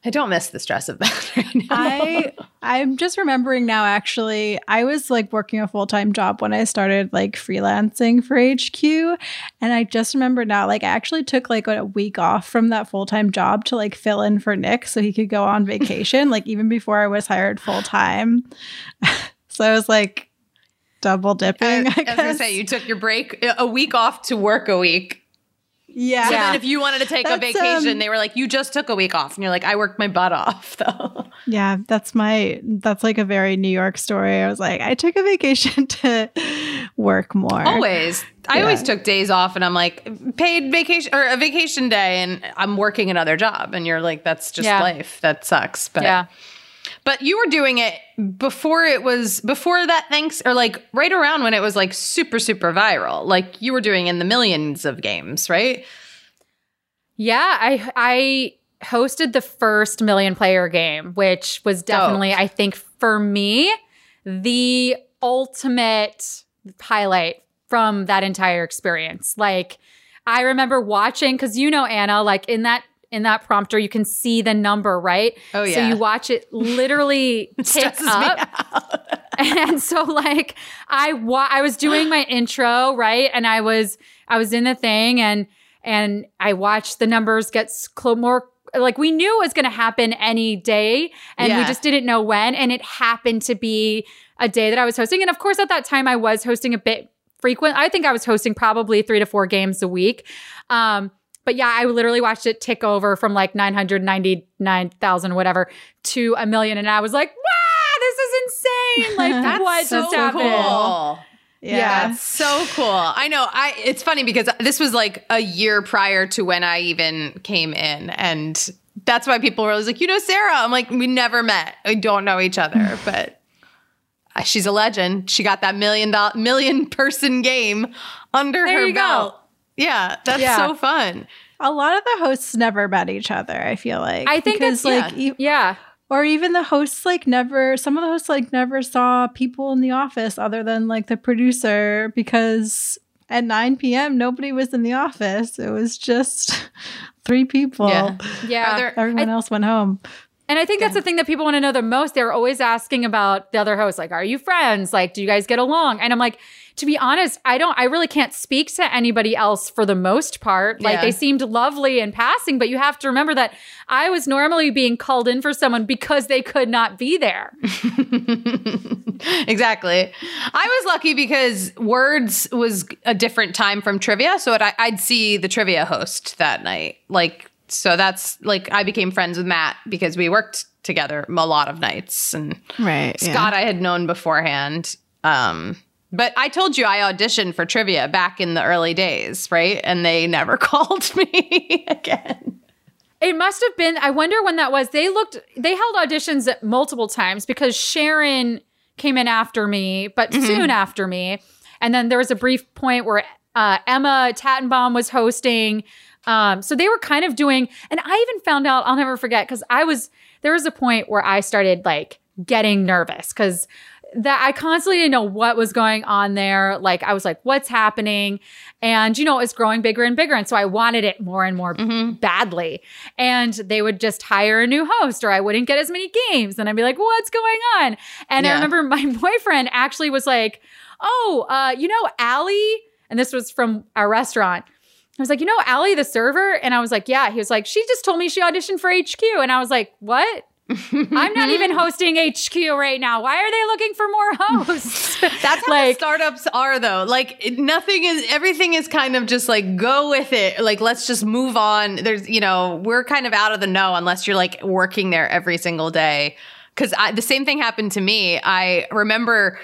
I don't miss the stress of that right now. I I'm just remembering now actually I was like working a full-time job when I started like freelancing for HQ and I just remember now like I actually took like a week off from that full-time job to like fill in for Nick so he could go on vacation like even before I was hired full-time. so I was like double dipping. I, I, I was gonna say you took your break a week off to work a week yeah. So then if you wanted to take that's, a vacation, um, they were like, you just took a week off. And you're like, I worked my butt off though. Yeah, that's my that's like a very New York story. I was like, I took a vacation to work more. Always. I always took days off and I'm like, paid vacation or a vacation day and I'm working another job. And you're like, that's just yeah. life. That sucks. But yeah. But you were doing it before it was before that thanks or like right around when it was like super super viral. Like you were doing in the millions of games, right? Yeah, I I hosted the first million player game, which was definitely I think for me the ultimate highlight from that entire experience. Like I remember watching cuz you know Anna like in that in that prompter, you can see the number, right? Oh, yeah. So you watch it literally tick up. and so like I wa- I was doing my intro, right? And I was I was in the thing and and I watched the numbers get cl- more like we knew it was going to happen any day and Yeah. we just didn't know when and it happened to be a day that I was hosting and of course at that time I was hosting a bit frequent I think I was hosting probably 3 to 4 games a week um but yeah I literally watched it tick over from like 999,000 whatever to a million and I was like wow this is insane like That's what so just happened cool. Yeah. That's so cool. I know. I it's funny because this was like a year prior to when I even came in and that's why people were always like, "You know Sarah?" I'm like, "We never met. We don't know each other, but uh, she's a legend. She got that million dollar million person game under There her you go. Belt." Yeah, that's Yeah. so fun. A lot of the hosts never met each other, I feel like. I think because that's- like e- yeah or even the hosts like never some of the hosts like never saw people in the office other than like the producer because at 9 p.m. nobody was in the office. It was just three people. Yeah. yeah uh, there Everyone else went home. And I think that's the thing that people want to know the most. They're always asking about the other hosts, like, are you friends? Like, do you guys get along? And I'm like, to be honest, I don't, I really can't speak to anybody else for the most part. Like, Yeah. they seemed lovely in passing, but you have to remember that I was normally being called in for someone because they could not be there. exactly. I was lucky because Words was a different time from trivia, so it, I, I'd see the trivia host that night. Like, so that's like I became friends with Matt because we worked together a lot of nights, and Right. Scott I had known beforehand. Um, but I told you I auditioned for trivia back in the early days, right? And they never called me again. It must have been, I wonder when that was. They looked, they held auditions multiple times because Sharon came in after me, but soon after me. And then there was a brief point where uh, Emma Tattenbaum was hosting. Um, so they were kind of doing, and I even found out, I'll never forget, because I was, there was a point where I started like getting nervous because that I constantly didn't know what was going on there. Like I was like, what's happening? And you know, it was growing bigger and bigger. And so I wanted it more and more badly. And they would just hire a new host or I wouldn't get as many games. And I'd be like, what's going on? And I remember my boyfriend actually was like, Oh, uh, you know, Allie, and this was from our restaurant. I was like, you know, Allie, the server? And I was like, yeah. He was like, she just told me she auditioned for HQ. And I was like, what? I'm not even hosting HQ right now. Why are they looking for more hosts? That's how like, startups are, though. Like nothing is, everything is kind of just like go with it. Like let's just move on. There's, you know, we're kind of out of the know unless you're like working there every single day. Because the same thing happened to me. I remember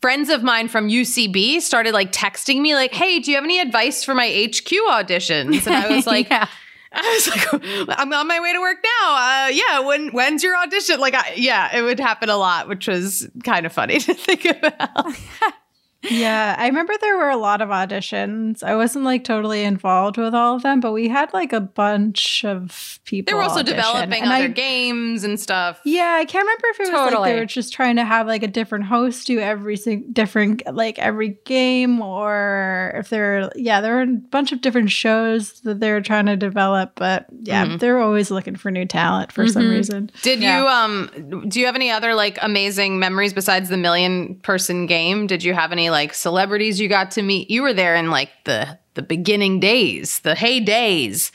friends of mine from UCB started like texting me like, "Hey, do you have any advice for my HQ auditions?" And I was like. Yeah. I was like, I'm on my way to work now. Uh, yeah, when when's your audition? Like, I, yeah, it would happen a lot, which was kind of funny to think about. Yeah, I remember there were a lot of auditions. I wasn't like totally involved with all of them, but we had like a bunch of people. They were also audition. developing And other I, games and stuff. Yeah, I can't remember if it was like Totally. they were just trying to have like a different host do every sing- different like every game, or if they're yeah, there were a bunch of different shows that they were trying to develop. But yeah, Mhm. they're always looking for new talent for some Mhm. reason. Did Yeah. you um do you have any other like amazing memories besides the million person game? Did you have any like celebrities you got to meet? You were there in like the the beginning days, the heydays.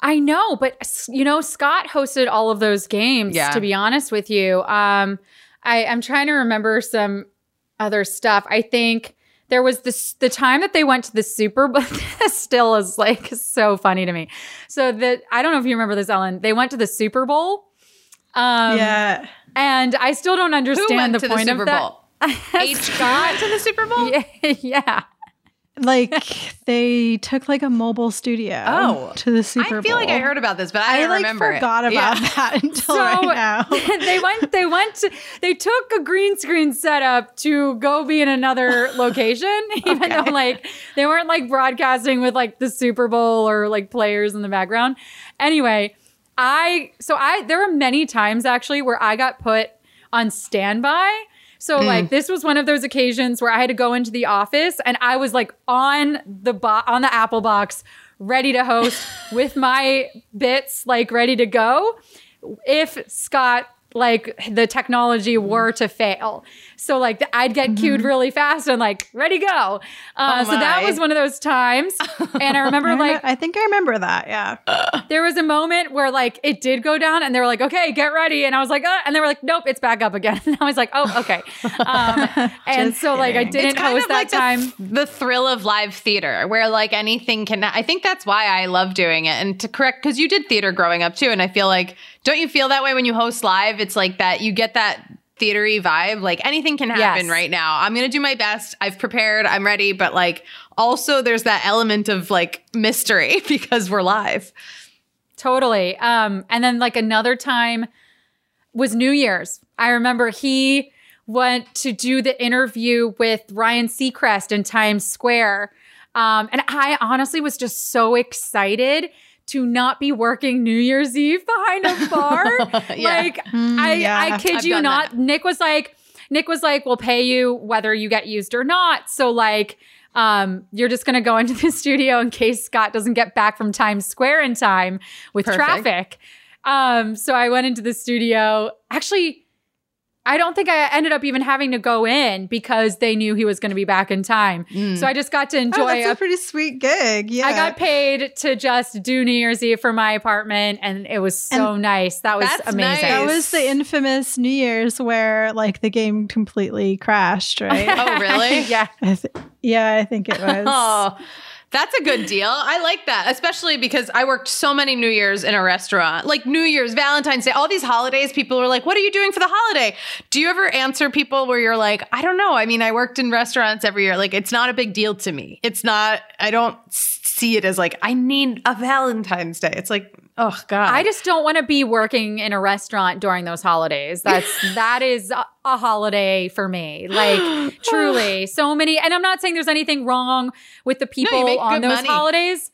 I know, but you know, Scott hosted all of those games. Yeah. To be honest with you, um, I, I'm trying to remember some other stuff. I think there was this the time that they went to the Super Bowl. this still is like so funny to me. So that I don't know if you remember this, Ellen. They went to the Super Bowl. Um, yeah, and I still don't Who understand went the to point the Super of that. Bowl? H got to the Super Bowl? yeah, yeah. like they took like a mobile studio Oh. to the Super Bowl. I feel like I heard about this, but I, I don't like remember it. forgot about Yeah. that until So right now. they went. They went. To, they took a green screen setup to go be in another location, even Okay. though like they weren't like broadcasting with like the Super Bowl or like players in the background. Anyway, I so I there were many times actually where I got put on standby. So hmm. like this was one of those occasions where I had to go into the office and I was like on the bo- on the Apple box ready to host with my bits like ready to go if Scott like the technology hmm. were to fail. So like I'd get mm-hmm. cued really fast and like ready go. Uh, oh so that was one of those times. And I remember I like I think I remember that. Yeah. There was a moment where like it did go down and they were like, okay, get ready. And I was like, uh, and they were like, nope, it's back up again. And I was like, oh, okay. Um, and so kidding. like I didn't host that like time. The, the thrill of live theater where like anything can I think that's why I love doing it. And to correct because you did theater growing up too. And I feel like don't you feel that way when you host live? It's like that you get that theatery vibe. Like anything can happen yes. right now. I'm gonna do my best. I've prepared. I'm ready. But like also there's that element of like mystery because we're live. Totally. Um, and then like another time was New Year's. I remember he went to do the interview with Ryan Seacrest in Times Square. Um, and I honestly was just so excited to not be working New Year's Eve behind a bar. yeah. Like mm, I, yeah. I kid I've you not. That. Nick was like, Nick was like, we'll pay you whether you get used or not. So like, um, you're just gonna go into the studio in case Scott doesn't get back from Times Square in time with Perfect. traffic. Um, so I went into the studio. Actually, I don't think I ended up even having to go in because they knew he was going to be back in time. Mm. So I just got to enjoy. Oh, that's a, a, pretty sweet gig. Yeah, I got paid to just do New Year's Eve for my apartment, and it was so and nice. That was amazing. Nice. That was the infamous New Year's where like the game completely crashed, right? oh, really? yeah. I th- yeah, I think it was. oh. That's a good deal. I like that, especially because I worked so many New Year's in a restaurant. Like New Year's, Valentine's Day, all these holidays, people are like, What are you doing for the holiday? Do you ever answer people where you're like, I don't know. I mean, I worked in restaurants every year. Like, it's not a big deal to me. It's not, I don't see it as like, I need a Valentine's Day. It's like, Oh God. I just don't want to be working in a restaurant during those holidays. That's that is a, a holiday for me. Like truly. So many and I'm not saying there's anything wrong with the people no, on those money. holidays.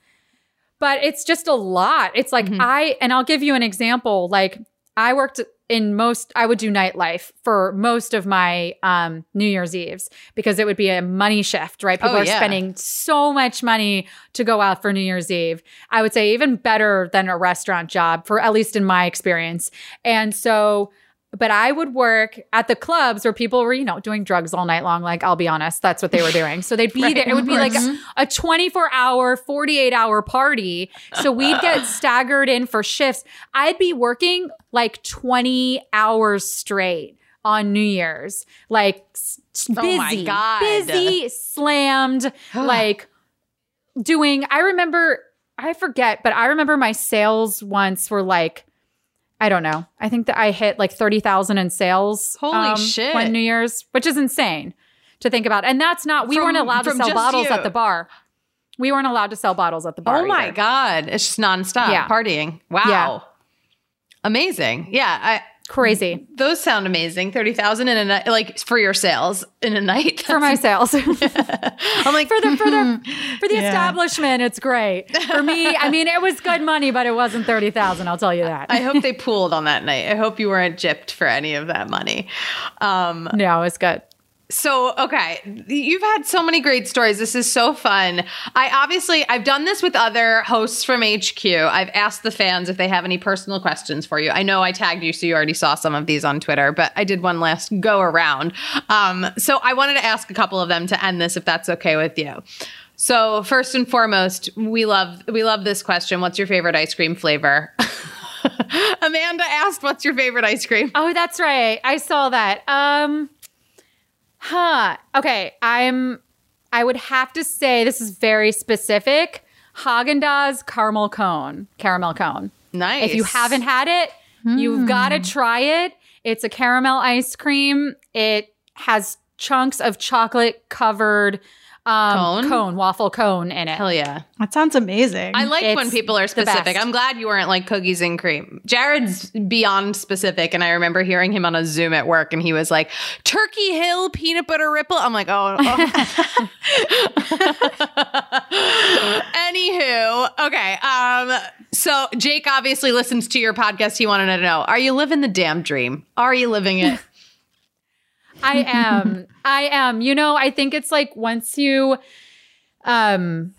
But it's just a lot. It's like mm-hmm. I and I'll give you an example. Like I worked in most I would do nightlife for most of my um, New Year's Eves because it would be a money shift, right? People oh, are spending so much money to go out for New Year's Eve. I would say even better than a restaurant job for at least in my experience. And so but I would work at the clubs where people were, you know, doing drugs all night long. Like, I'll be honest, that's what they were doing. So they'd be right, there. It would be like a, a 24 hour, 48 hour party. So we'd get staggered in for shifts. I'd be working like 20 hours straight on New Year's, like busy, oh busy, slammed, like doing. I remember, I forget, but I remember my sales once were like, I don't know. I think that I hit like 30,000 in sales. Holy um, shit. One New Year's, which is insane to think about. And that's not, we from, weren't allowed to sell bottles you. at the bar. We weren't allowed to sell bottles at the bar. Oh my either. God. It's just nonstop yeah. partying. Wow. Yeah. Amazing. Yeah. I, Crazy. Those sound amazing. 30,000 in a night, like for your sales in a night. For my sales. I'm like, for the, for the, for the yeah. establishment, it's great. For me, I mean, it was good money, but it wasn't 30,000. I'll tell you that. I hope they pooled on that night. I hope you weren't gypped for any of that money. Um, no, it was good. So, okay, you've had so many great stories. This is so fun. I obviously I've done this with other hosts from HQ. I've asked the fans if they have any personal questions for you. I know I tagged you so you already saw some of these on Twitter, but I did one last go around. Um, so I wanted to ask a couple of them to end this if that's okay with you. So, first and foremost, we love we love this question. What's your favorite ice cream flavor? Amanda asked, "What's your favorite ice cream?" Oh, that's right. I saw that. Um Huh. Okay. I'm. I would have to say this is very specific. Haagen Dazs caramel cone, caramel cone. Nice. If you haven't had it, mm. you've got to try it. It's a caramel ice cream. It has chunks of chocolate covered um, cone? cone, waffle cone in it. Hell yeah. That sounds amazing. I like it's when people are specific. I'm glad you weren't like cookies and cream. Jared's beyond specific. And I remember hearing him on a Zoom at work and he was like, Turkey Hill peanut butter ripple. I'm like, oh. oh. Anywho, okay. Um, so Jake obviously listens to your podcast. He wanted to know Are you living the damn dream? Are you living it? I am. I am. You know, I think it's like once you um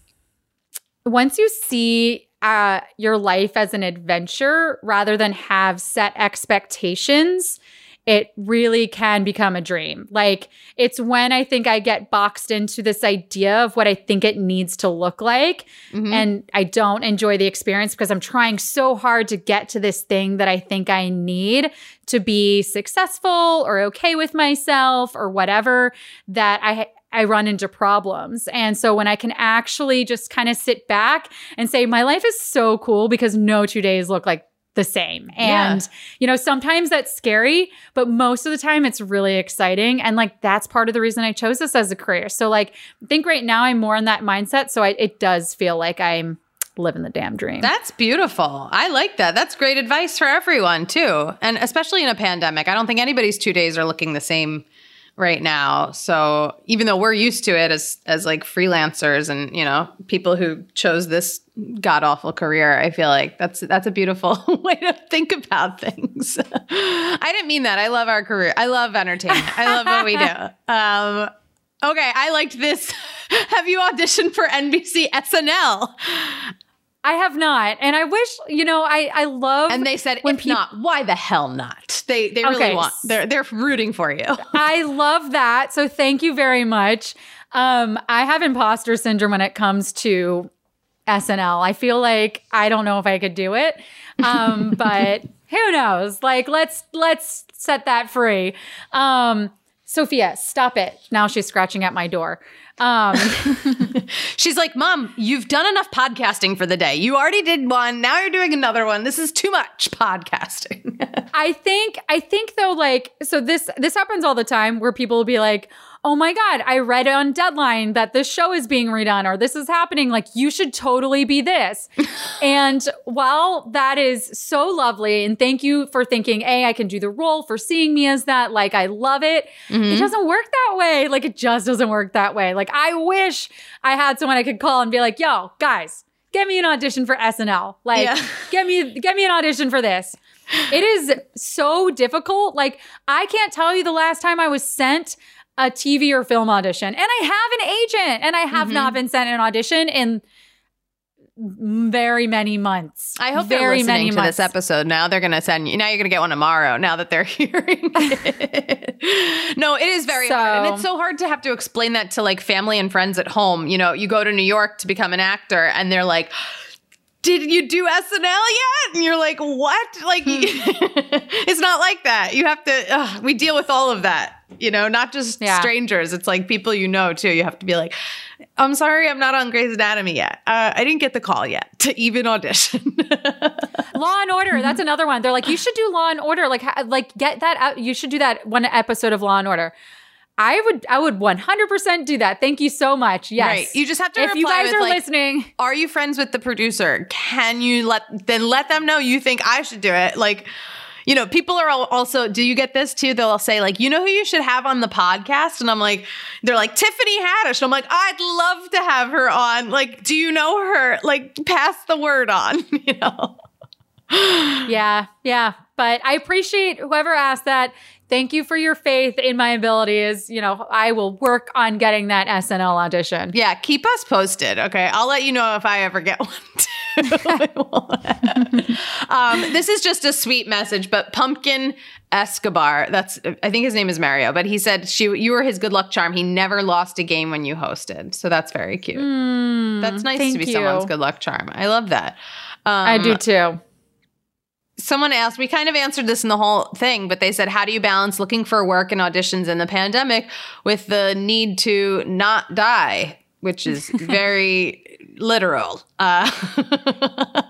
once you see uh, your life as an adventure rather than have set expectations, it really can become a dream. Like it's when I think I get boxed into this idea of what I think it needs to look like. Mm-hmm. And I don't enjoy the experience because I'm trying so hard to get to this thing that I think I need to be successful or okay with myself or whatever that I I run into problems. And so when I can actually just kind of sit back and say, my life is so cool because no two days look like the same. And, yeah. you know, sometimes that's scary, but most of the time it's really exciting. And like, that's part of the reason I chose this as a career. So, like, I think right now I'm more in that mindset. So I, it does feel like I'm living the damn dream. That's beautiful. I like that. That's great advice for everyone, too. And especially in a pandemic. I don't think anybody's two days are looking the same right now. So even though we're used to it as as like freelancers and you know people who chose this god awful career, I feel like that's that's a beautiful way to think about things. I didn't mean that. I love our career. I love entertainment. I love what we do. Um, okay, I liked this. Have you auditioned for NBC SNL? I have not, and I wish you know. I I love. And they said, when if not, why the hell not? They they really okay. want. They're they're rooting for you. I love that. So thank you very much. Um, I have imposter syndrome when it comes to SNL. I feel like I don't know if I could do it, um, but who knows? Like let's let's set that free. Um, Sophia, stop it! Now she's scratching at my door. Um, She's like, Mom, you've done enough podcasting for the day. You already did one. Now you're doing another one. This is too much podcasting. I think, I think though, like, so this, this happens all the time where people will be like, oh my God, I read on Deadline that this show is being redone or this is happening. Like, you should totally be this. and while that is so lovely, and thank you for thinking, A, I can do the role, for seeing me as that, like, I love it. Mm-hmm. It doesn't work that way. Like, it just doesn't work that way. Like, I wish I had someone I could call and be like, yo, guys, get me an audition for SNL. Like, yeah. get me, get me an audition for this. It is so difficult. Like, I can't tell you the last time I was sent a TV or film audition. And I have an agent and I have mm-hmm. not been sent an audition in very many months. I hope very they're listening to months. this episode now. They're going to send you. Now you're going to get one tomorrow. Now that they're hearing it. no, it is very so, hard, and it's so hard to have to explain that to like family and friends at home. You know, you go to New York to become an actor, and they're like. Did you do SNL yet? And you're like, what? Like, hmm. it's not like that. You have to, we deal with all of that you know, not just yeah. strangers. It's like people you know too. You have to be like, I'm sorry, I'm not on Grey's Anatomy yet. Uh, I didn't get the call yet to even audition. Law and Order, that's another one. They're like, you should do Law and Order. Like, like get that out. You should do that one episode of Law and Order. I would, I would 100% do that. Thank you so much. Yes. Right. You just have to. If you guys are like, listening, are you friends with the producer? Can you let then let them know you think I should do it? Like you know, people are also, do you get this too? They'll say, like, you know who you should have on the podcast? And I'm like, they're like, Tiffany Haddish. And I'm like, I'd love to have her on. Like, do you know her? Like, pass the word on, you know? yeah, yeah. But I appreciate whoever asked that. Thank you for your faith in my abilities. You know, I will work on getting that SNL audition. Yeah, keep us posted. Okay. I'll let you know if I ever get one um, this is just a sweet message, but Pumpkin Escobar, that's I think his name is Mario, but he said she you were his good luck charm. He never lost a game when you hosted. So that's very cute. Mm, that's nice to be you. someone's good luck charm. I love that. Um, I do too someone asked, we kind of answered this in the whole thing, but they said, how do you balance looking for work and auditions in the pandemic with the need to not die? Which is very literal. Uh.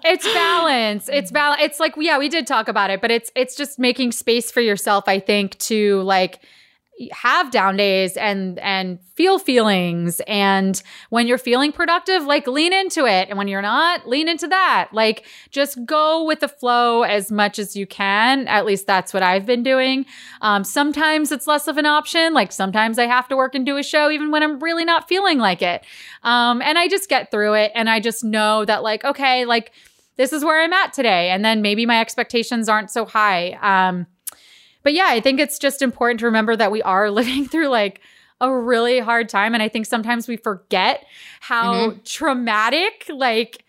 it's balance. It's balance. It's like, yeah, we did talk about it, but it's it's just making space for yourself, I think, to like have down days and and feel feelings. And when you're feeling productive like lean into it. And when you're not lean into that. Like just go with the flow as much as you can. At least that's what i've been doing. Um, sometimes it's less of an option. Like sometimes i have to work and do a show even when i'm really not feeling like it. Um, and i just get through it. And i just know that like okay like this is where i'm at today. And then maybe my expectations aren't so high. Um, but yeah, I think it's just important to remember that we are living through like a really hard time. And I think sometimes we forget how mm-hmm. traumatic, like,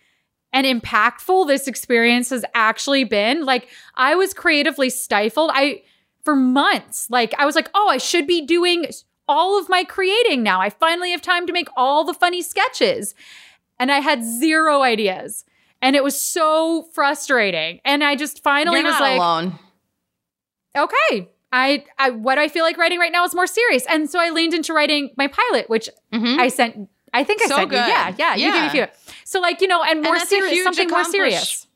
and impactful this experience has actually been. Like I was creatively stifled. I for months, like I was like, "Oh, I should be doing all of my creating now. I finally have time to make all the funny sketches." And I had zero ideas. And it was so frustrating. And I just finally was like, alone. Okay, I, I what I feel like writing right now is more serious. And so I leaned into writing my pilot, which mm-hmm. I sent. I think I so sent good. you. Yeah, yeah, yeah, you gave me a few. So like you know, and more serious, something more serious.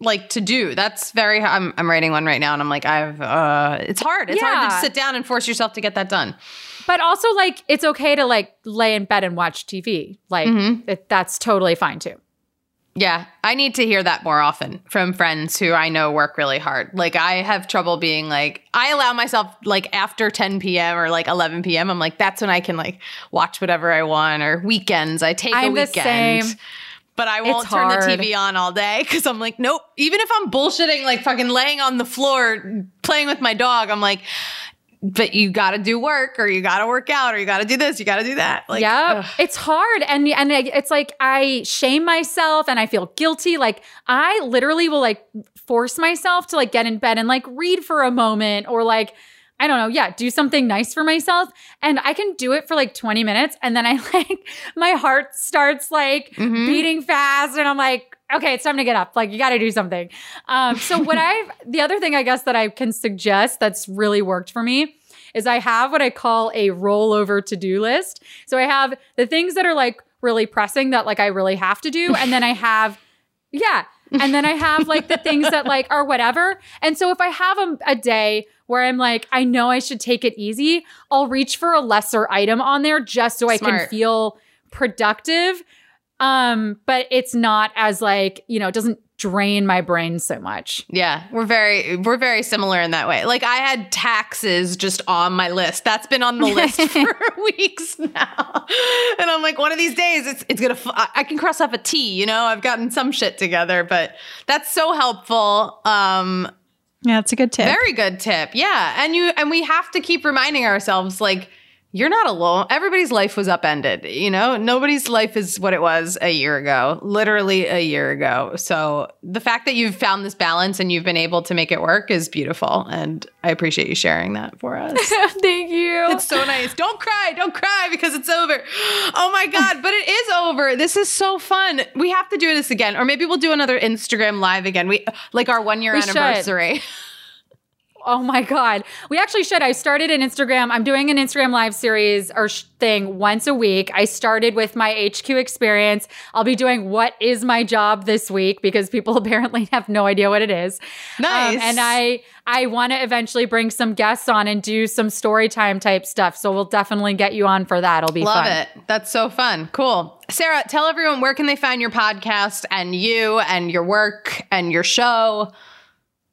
Like to do. That's very. I'm I'm writing one right now, and I'm like, I've. uh It's hard. It's yeah. hard to sit down and force yourself to get that done. But also, like, it's okay to like lay in bed and watch TV. Like, mm-hmm. it, that's totally fine too. Yeah, I need to hear that more often from friends who I know work really hard. Like I have trouble being like I allow myself like after 10 p.m. or like 11 p.m. I'm like that's when I can like watch whatever I want or weekends I take I'm a weekend. But I won't turn the TV on all day because I'm like, nope. Even if I'm bullshitting, like fucking laying on the floor playing with my dog, I'm like, but you got to do work or you got to work out or you got to do this, you got to do that. Like, yeah, it's hard. And, and it's like, I shame myself and I feel guilty. Like I literally will like force myself to like get in bed and like read for a moment or like, I don't know, yeah, do something nice for myself. And I can do it for like 20 minutes. And then I like, my heart starts like mm-hmm. beating fast. And I'm like, okay, it's time to get up. Like you got to do something. Um, so what I've, the other thing I guess that I can suggest that's really worked for me is I have what I call a rollover to do list. So I have the things that are like really pressing that like I really have to do. And then I have, yeah. And then I have like the things that like are whatever. And so if I have a, a day where I'm like, I know I should take it easy, I'll reach for a lesser item on there just so Smart. I can feel productive um, but it's not as like, you know, it doesn't drain my brain so much. Yeah, we're very we're very similar in that way. Like I had taxes just on my list. That's been on the list for weeks now. And I'm like one of these days it's it's going to I can cross off a T, you know? I've gotten some shit together, but that's so helpful. Um yeah, it's a good tip. Very good tip. Yeah. And you and we have to keep reminding ourselves like you're not alone. Everybody's life was upended. You know, nobody's life is what it was a year ago, literally a year ago. So the fact that you've found this balance and you've been able to make it work is beautiful. And I appreciate you sharing that for us. Thank you. It's so nice. Don't cry. Don't cry because it's over. Oh my God. But it is over. This is so fun. We have to do this again. Or maybe we'll do another Instagram live again. We like our one year anniversary. Should. Oh my God. We actually should. I started an Instagram. I'm doing an Instagram live series or sh- thing once a week. I started with my HQ experience. I'll be doing what is my job this week because people apparently have no idea what it is. Um, nice. Um, and I, I want to eventually bring some guests on and do some story time type stuff. So we'll definitely get you on for that. It'll be Love fun. it. That's so fun. Cool. Sarah, tell everyone where can they find your podcast and you and your work and your show?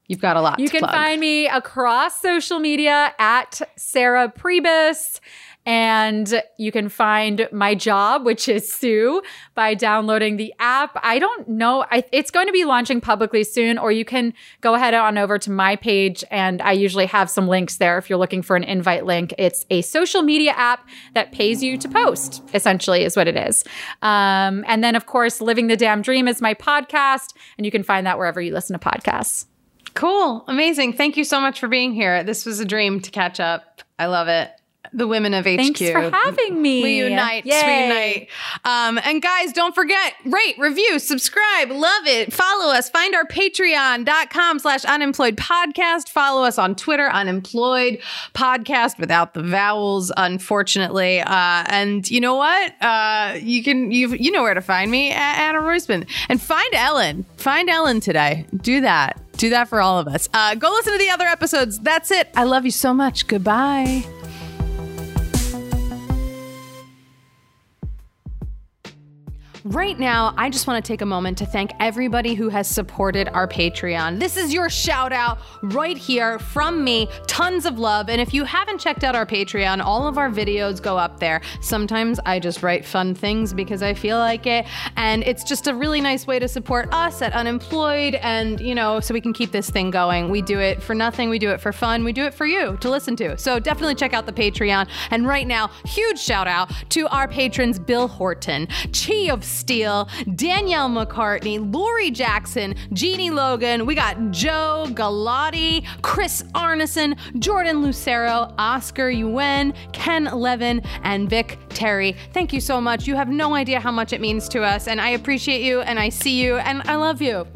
You've got a lot. You can plug. find me across social media at Sarah Pribis. And you can find my job, which is Sue, by downloading the app. I don't know. I, it's going to be launching publicly soon, or you can go ahead on over to my page. And I usually have some links there if you're looking for an invite link. It's a social media app that pays you to post, essentially, is what it is. Um, and then, of course, Living the Damn Dream is my podcast. And you can find that wherever you listen to podcasts. Cool. Amazing. Thank you so much for being here. This was a dream to catch up. I love it the women of HQ. Thanks for having me. We unite. Yay. We unite. Um, and guys, don't forget, rate, review, subscribe, love it. Follow us. Find our patreon.com slash unemployed podcast. Follow us on Twitter, unemployed podcast without the vowels, unfortunately. Uh, and you know what? Uh, you can, you you know where to find me, Anna Roisman. And find Ellen. Find Ellen today. Do that. Do that for all of us. Uh, go listen to the other episodes. That's it. I love you so much. Goodbye. Right now, I just want to take a moment to thank everybody who has supported our Patreon. This is your shout out right here from me. Tons of love. And if you haven't checked out our Patreon, all of our videos go up there. Sometimes I just write fun things because I feel like it. And it's just a really nice way to support us at Unemployed and, you know, so we can keep this thing going. We do it for nothing, we do it for fun, we do it for you to listen to. So definitely check out the Patreon. And right now, huge shout out to our patrons Bill Horton, Chi of Steele, Danielle McCartney, Lori Jackson, Jeannie Logan. We got Joe Galati, Chris Arneson, Jordan Lucero, Oscar Yuen, Ken Levin, and Vic Terry. Thank you so much. You have no idea how much it means to us, and I appreciate you, and I see you, and I love you.